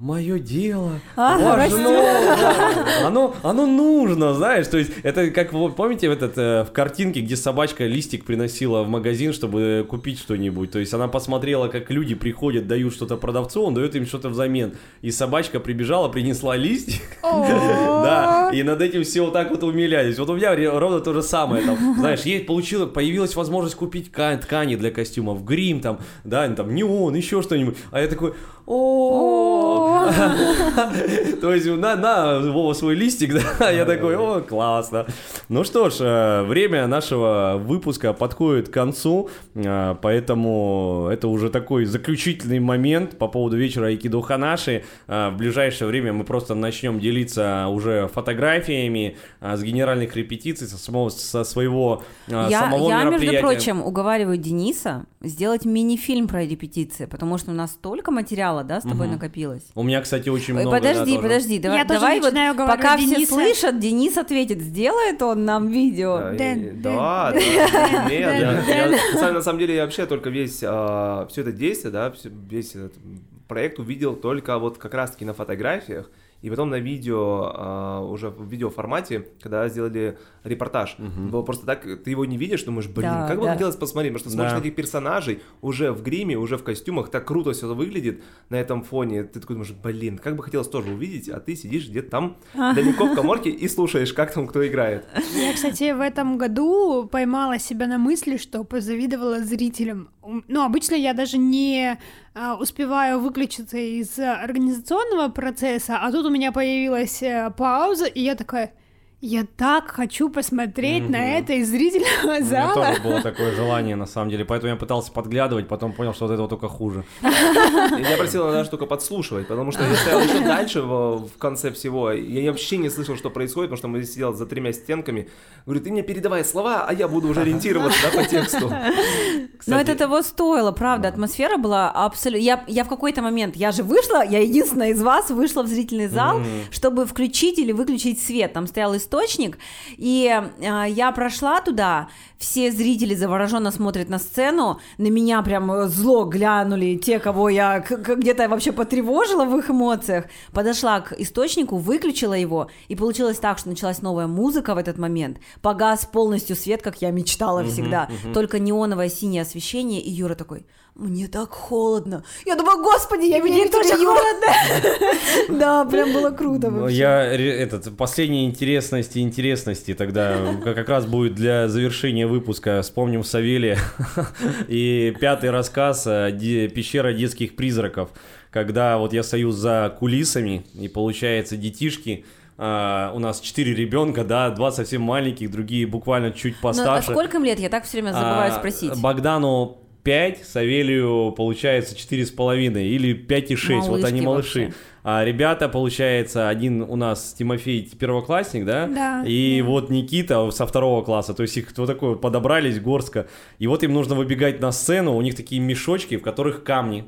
мое дело, А, важно, да, оно, оно нужно, знаешь, то есть это как, вы помните в, этот, э, в картинке, где собачка листик приносила в магазин, чтобы купить что-нибудь, то есть она посмотрела, как люди приходят, дают что-то продавцу, он дает им что-то взамен, и собачка прибежала, принесла листик, да, и над этим все вот так вот умилялись. Вот у меня ровно то же самое, там, знаешь, есть, получила, появилась возможность купить ка- ткани для костюмов, грим там, да, там, неон, еще что-нибудь, а я такой, о То есть, на, на, Вова, свой листик, да, я такой, о, классно. Ну что ж, время нашего выпуска подходит к концу, поэтому это уже такой заключительный момент по поводу вечера Айкидо Ханаши. В ближайшее время мы просто начнем делиться уже фотографиями с генеральных репетиций, со, самого- со своего Я, самого я, между мероприятия. прочим, уговариваю Дениса сделать мини-фильм про репетиции, потому что у нас столько материала, да, с тобой Мгм. накопилось. У меня, кстати, очень много. да, подожди, тоже. подожди, давай, Я тоже давай вот начинаю говорить пока все Дениса. слышат, Денис ответит, сделает он нам видео. Да, Дэн, да, да, нет, я- на самом- деле я вообще только весь все это действие, да, весь этот проект увидел только вот как раз-таки на фотографиях, и потом на видео, а, уже в видеоформате, когда сделали репортаж. Было просто так, ты его не видишь, думаешь, блин, Да, как бы да. хотелось посмотреть, потому что смотришь Да. на этих персонажей уже в гриме, уже в костюмах, так круто все выглядит на этом фоне, ты такой думаешь, блин, как бы хотелось тоже увидеть, а ты сидишь где-то там (laughs) далеко в коморке и слушаешь, как там кто играет. Я, кстати, в этом году поймала себя на мысли, что позавидовала зрителям. Ну, обычно я даже не а, успеваю выключиться из организационного процесса, а тут у меня появилась э, пауза, и я такая, Я так хочу посмотреть Мгм. на это из зрительного У меня зала. тоже было такое желание, на самом деле, поэтому я пытался подглядывать, потом понял, что вот этого только хуже. Я просил даже только подслушивать, потому что я стоял еще дальше в, конце всего. Я вообще не слышал, что происходит, потому что мы сидел за тремя стенками. Говорю, ты мне передавай слова, а я буду уже ориентироваться по тексту. Но Кстати, это того стоило, правда. Атмосфера была абсолютно... Я, в какой-то момент, я же вышла, я единственная из вас вышла в зрительный зал, чтобы включить или выключить свет. Там стоял источник, и э, я прошла туда, все зрители завороженно смотрят на сцену, на меня прям э, зло глянули, те, кого я где-то вообще потревожила в их эмоциях. Подошла к источнику, выключила его, и получилось так, что началась новая музыка в этот момент. Погас полностью свет, как я мечтала всегда. Только неоновое синее освещение, и Юра такой, мне так холодно. Я думаю, господи, я видела тоже Юра. (laughs) Да, прям было круто Ну, вообще. Я этот последние интересности интересности тогда (laughs) как как раз будет для завершения выпуска. Вспомним Савелия (laughs) и пятый рассказ «Пещера детских призраков», когда вот я стою за кулисами и получается детишки. а, у нас четыре ребенка, да, два совсем маленьких, другие буквально чуть Ну, а постарше. сколько им лет? Я так все время забываю А, спросить. Богдану 5, Савелию получается 4,5 или 5,6, вот они Малышки малыши. вообще. А ребята, получается, один у нас Тимофей первоклассник, да? Да, И да. вот Никита со второго класса, то есть их вот такое подобрались горстка. И вот им нужно выбегать на сцену, у них такие мешочки, в которых камни.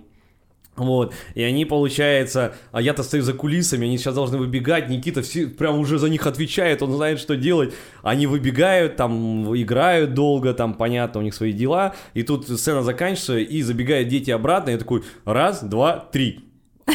Вот, и они, получается, а я-то стою за кулисами, они сейчас должны выбегать, Никита все, прям уже за них отвечает, он знает, что делать. Они выбегают, там, играют долго, там, понятно, у них свои дела, и тут сцена заканчивается, и забегают дети обратно, и я такой, раз, два, три.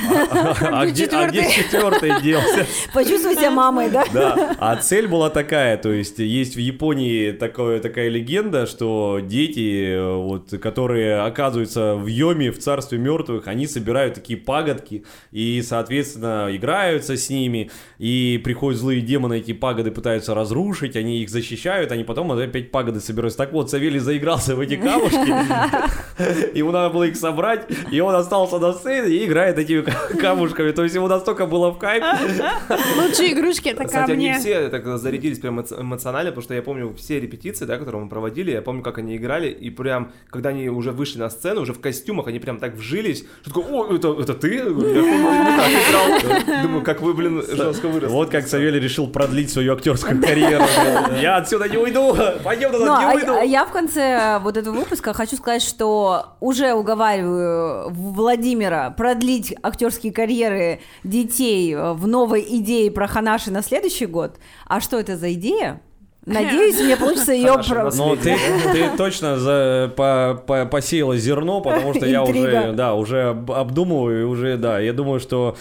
А, а где, четвертый делся? (laughs) Почувствуй себя мамой, да? Да, а цель была такая, то есть есть в Японии такое, такая легенда, что дети, э, вот, которые оказываются в Йоме, в царстве мертвых, они собирают такие пагодки и, соответственно, играются с ними, и приходят злые демоны, эти пагоды пытаются разрушить, они их защищают, они потом опять пагоды собираются. Так вот, Савелий заигрался в эти камушки, (laughs) ему надо было их собрать, и он остался на сцене и играет этими (laughs) камушками, то есть ему настолько было в кайф, (laughs) Лучшие игрушки это Кстати, они все так зарядились прям эмо- эмоционально, потому что я помню все репетиции, да, которые мы проводили, я помню, как они играли, и прям, когда они уже вышли на сцену, уже в костюмах, они прям так вжились, что такое, о, это, это ты? Думаю, как вы, блин, жестко выросли. Вот как Савелий решил продлить свою актерскую (laughs) карьеру. Я отсюда не уйду, пойдем назад, а, не а уйду. я в конце вот этого выпуска хочу сказать, что уже уговариваю Владимира продлить актерские карьеры детей э, в новой идее про Ханаши на следующий год. А что это за идея? Надеюсь, мне получится (laughs) ее... Про- Но ты, ты точно за, по, по- посеяла зерно, потому что я уже, да, уже об- обдумываю, и уже, да, я думаю, что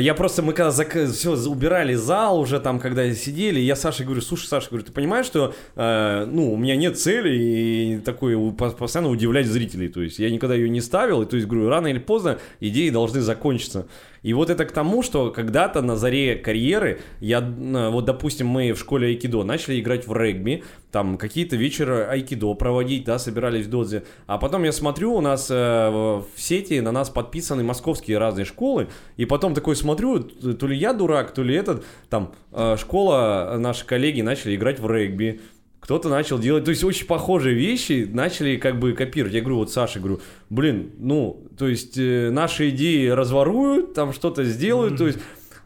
я просто, мы когда все убирали зал уже там, когда сидели, я Саше говорю, слушай, Саша, говорю, ты понимаешь, что, э, ну, у меня нет цели и такой постоянно удивлять зрителей, то есть я никогда ее не ставил, и то есть, говорю, рано или поздно идеи должны закончиться. И вот это к тому, что когда-то на заре карьеры, я, вот, допустим, мы в школе айкидо начали играть в регби, там какие-то вечеры айкидо проводить, да, собирались в додзе, а потом я смотрю, у нас э, в сети на нас подписаны московские разные школы, и потом такой смотрю, то ли я дурак, то ли этот, там, э, школа, э, наши коллеги начали играть в регби, кто-то начал делать, то есть очень похожие вещи начали как бы копировать. Я говорю, вот Саша, говорю, блин, ну, то есть э, наши идеи разворуют, там что-то сделают, то есть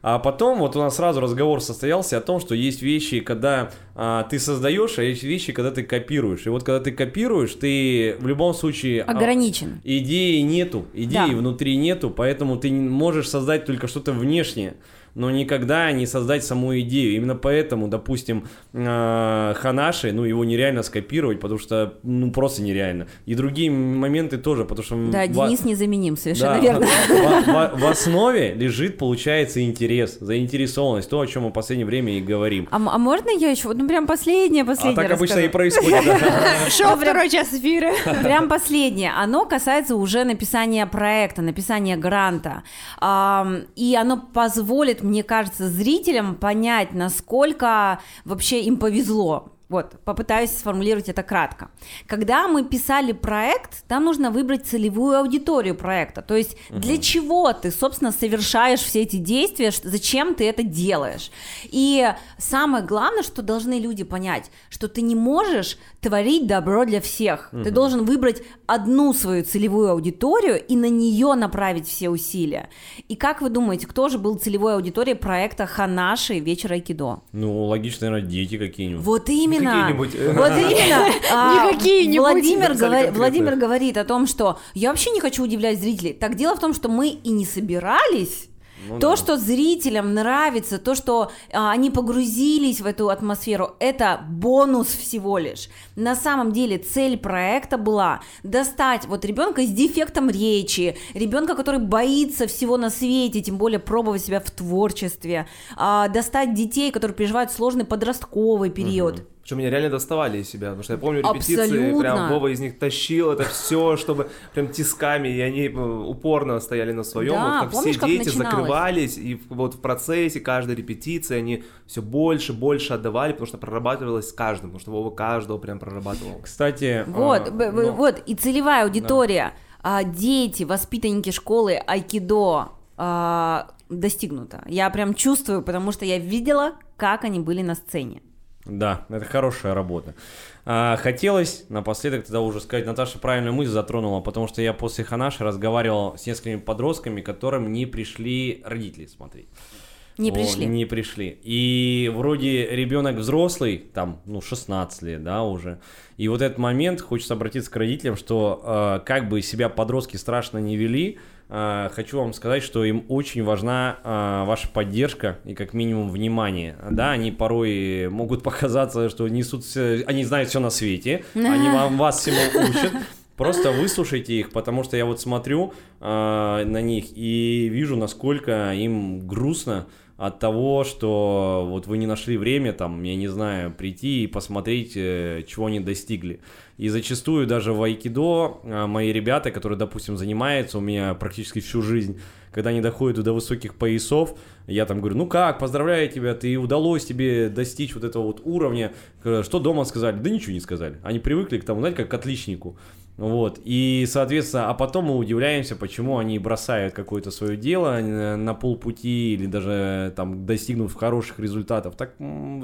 а потом вот у нас сразу разговор состоялся о том, что есть вещи, когда а, ты создаешь, а есть вещи, когда ты копируешь. И вот когда ты копируешь, ты в любом случае... а, Ограничен. идеи нету, идеи Да. внутри нету, поэтому ты можешь создать только что-то внешнее, но никогда не создать саму идею. Именно поэтому, допустим, э, Ханаши, ну, его нереально скопировать, потому что, ну, просто нереально. И другие моменты тоже, потому что... Да, во- Денис незаменим, совершенно да, верно. В, в- в основе лежит, получается, интерес, заинтересованность, то, о чем мы в последнее время и говорим. А, а можно я еще, ну прям последнее, А последнее так обычно и расскажу? происходит. (laughs) Шоу второй час эфира. (laughs) Прям последнее. Оно касается уже написания проекта, написания гранта. И оно позволит, мне кажется, зрителям понять, насколько вообще им повезло. Вот, попытаюсь сформулировать это кратко. Когда мы писали проект, там нужно выбрать целевую аудиторию проекта. То есть угу. для чего ты, собственно, совершаешь все эти действия, зачем ты это делаешь. И самое главное, что должны люди понять, что ты не можешь творить добро для всех. Угу. Ты должен выбрать одну свою целевую аудиторию и на нее направить все усилия. И как вы думаете, кто же был целевой аудиторией проекта Ханаши «Вечер Айкидо»? Ну, логично, наверное, дети какие-нибудь. Вот именно именно. Вот именно. (laughs) А, Владимир, Владимир говорит о том, что я вообще не хочу удивлять зрителей. Так дело в том, что мы и не собирались ну, то, да. что зрителям нравится, то, что а, они погрузились в эту атмосферу, это бонус всего лишь. На самом деле цель проекта была достать вот ребенка с дефектом речи, ребенка, который боится всего на свете, тем более пробовать себя в творчестве, а, достать детей, которые переживают сложный подростковый период. Угу. Причем меня реально доставали из себя, потому что я помню репетиции, Абсолютно. прям Вова из них тащил это все, чтобы прям тисками, и они э, упорно стояли на своем, да, вот как помнишь, все дети начиналось? закрывались, и вот в процессе каждой репетиции они все больше, больше отдавали, потому что прорабатывалось с каждым, потому что Вова каждого прям прорабатывал. Кстати, вот, а, ну... вот и целевая аудитория, да. а, дети, воспитанники школы айкидо а, достигнута. Я прям чувствую, потому что я видела, как они были на сцене. Да, это хорошая работа. А, хотелось напоследок тогда уже сказать, Наташа правильную мысль затронула, потому что я после Ханаши разговаривал с несколькими подростками, которым не пришли родители смотреть. Не пришли. О, не пришли. И вроде ребенок взрослый, там, ну, 16 лет, да, уже. И вот этот момент, хочется обратиться к родителям, что э, как бы себя подростки страшно не вели, хочу вам сказать, что им очень важна э, ваша поддержка и как минимум внимание. Да, они порой могут (laughs) показаться, что несут, все, они знают все на свете, они (laughs) вам вас всему учат. Просто выслушайте их, потому что я вот смотрю э, на них и вижу, насколько им грустно от того, что вот вы не нашли время, там, я не знаю, прийти и посмотреть, э, чего они достигли. И зачастую даже в айкидо а, мои ребята, которые, допустим, занимаются у меня практически всю жизнь, когда они доходят до высоких поясов, я там говорю, ну как, поздравляю тебя, ты удалось тебе достичь вот этого вот уровня. Что дома сказали? Да ничего не сказали. Они привыкли к тому, знаете, как к отличнику. Вот, и, соответственно, а потом мы удивляемся, почему они бросают какое-то свое дело на полпути или даже там достигнув хороших результатов. Так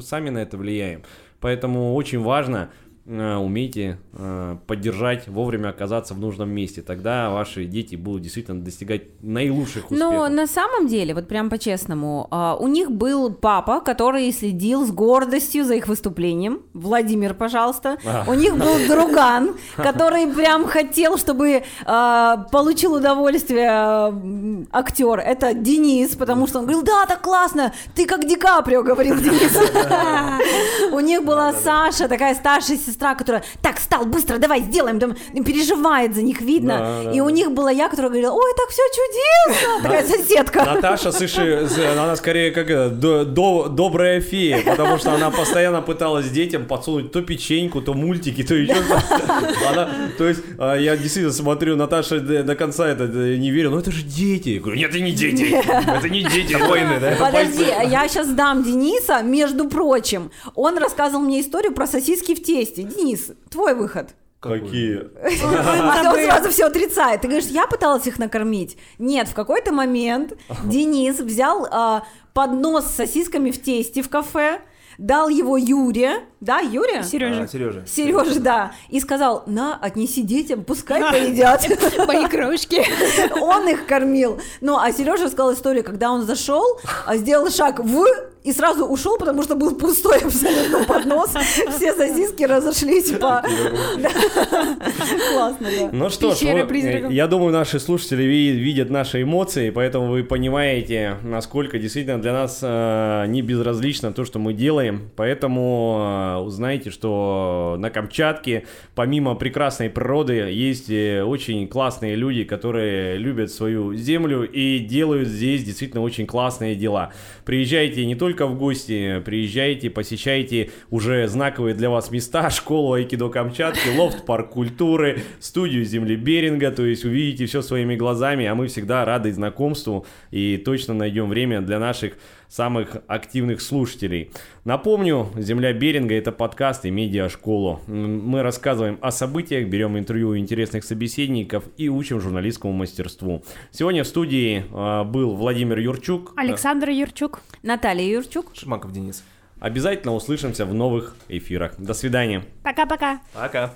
сами на это влияем. Поэтому очень важно умейте э, поддержать, вовремя оказаться в нужном месте. Тогда ваши дети будут действительно достигать наилучших успехов. Но на самом деле, вот прям по-честному, а, у них был папа, который следил с гордостью за их выступлением. Владимир, пожалуйста. А. У них был друган, (laughs) который прям хотел, чтобы а, получил удовольствие актер. Это Денис, потому что он говорил, да, так классно, ты как Ди Каприо, говорил Денис. (laughs) (laughs) У них была Саша, такая старшая сестра сестра, которая так стал быстро, давай сделаем, там переживает за них, видно. Да, и да. у них была я, которая говорила, ой, так все чудесно, такая соседка. Наташа, слыши, она скорее как до, до, добрая фея, потому что она постоянно пыталась детям подсунуть то печеньку, то мультики, то еще что-то. То есть а, я действительно смотрю, Наташа до конца это не верю, но это же дети. Я говорю, нет, это не дети, это не дети, воины, да? Подожди, я сейчас дам Дениса, между прочим, он рассказывал мне историю про сосиски в тесте. Денис, твой выход. Какие? А он сразу все отрицает. Ты говоришь, я пыталась их накормить. Нет, в какой-то момент Денис взял а, поднос с сосисками в тесте в кафе, дал его Юре, да, Юре? Сережа. А, Сережа. Сережа, да. И сказал, на, отнеси детям, пускай поедят. (laughs) Мои крошки. (laughs) Он их кормил. Ну, а Сережа сказал историю, когда он зашел, а сделал шаг в и сразу ушел, потому что был пустой абсолютно поднос. Все сосиски разошлись по... (laughs) Классно, да. Ну что ж, я думаю, наши слушатели видят наши эмоции, поэтому вы понимаете, насколько действительно для нас э, не безразлично то, что мы делаем. Поэтому э, узнаете, что на Камчатке, помимо прекрасной природы, есть э, очень классные люди, которые любят свою землю и делают здесь действительно очень классные дела. Приезжайте не только в гости, приезжайте, посещайте уже знаковые для вас места, (laughs) школу Айкидо Камчатки, лофт парк культуры, студию земли Беринга, то есть увидите все своими глазами, а мы всегда рады знакомству. И точно найдем время для наших самых активных слушателей. Напомню, «Земля Беринга» — это подкаст и медиашкола. М, Мы рассказываем о событиях, берем интервью у интересных собеседников и учим журналистскому мастерству. Сегодня в студии а, был Владимир Юрчук. Александр Юрчук. Наталья Юрчук. Шимаков Денис. Обязательно услышимся в новых эфирах. До свидания. Пока-пока. Пока.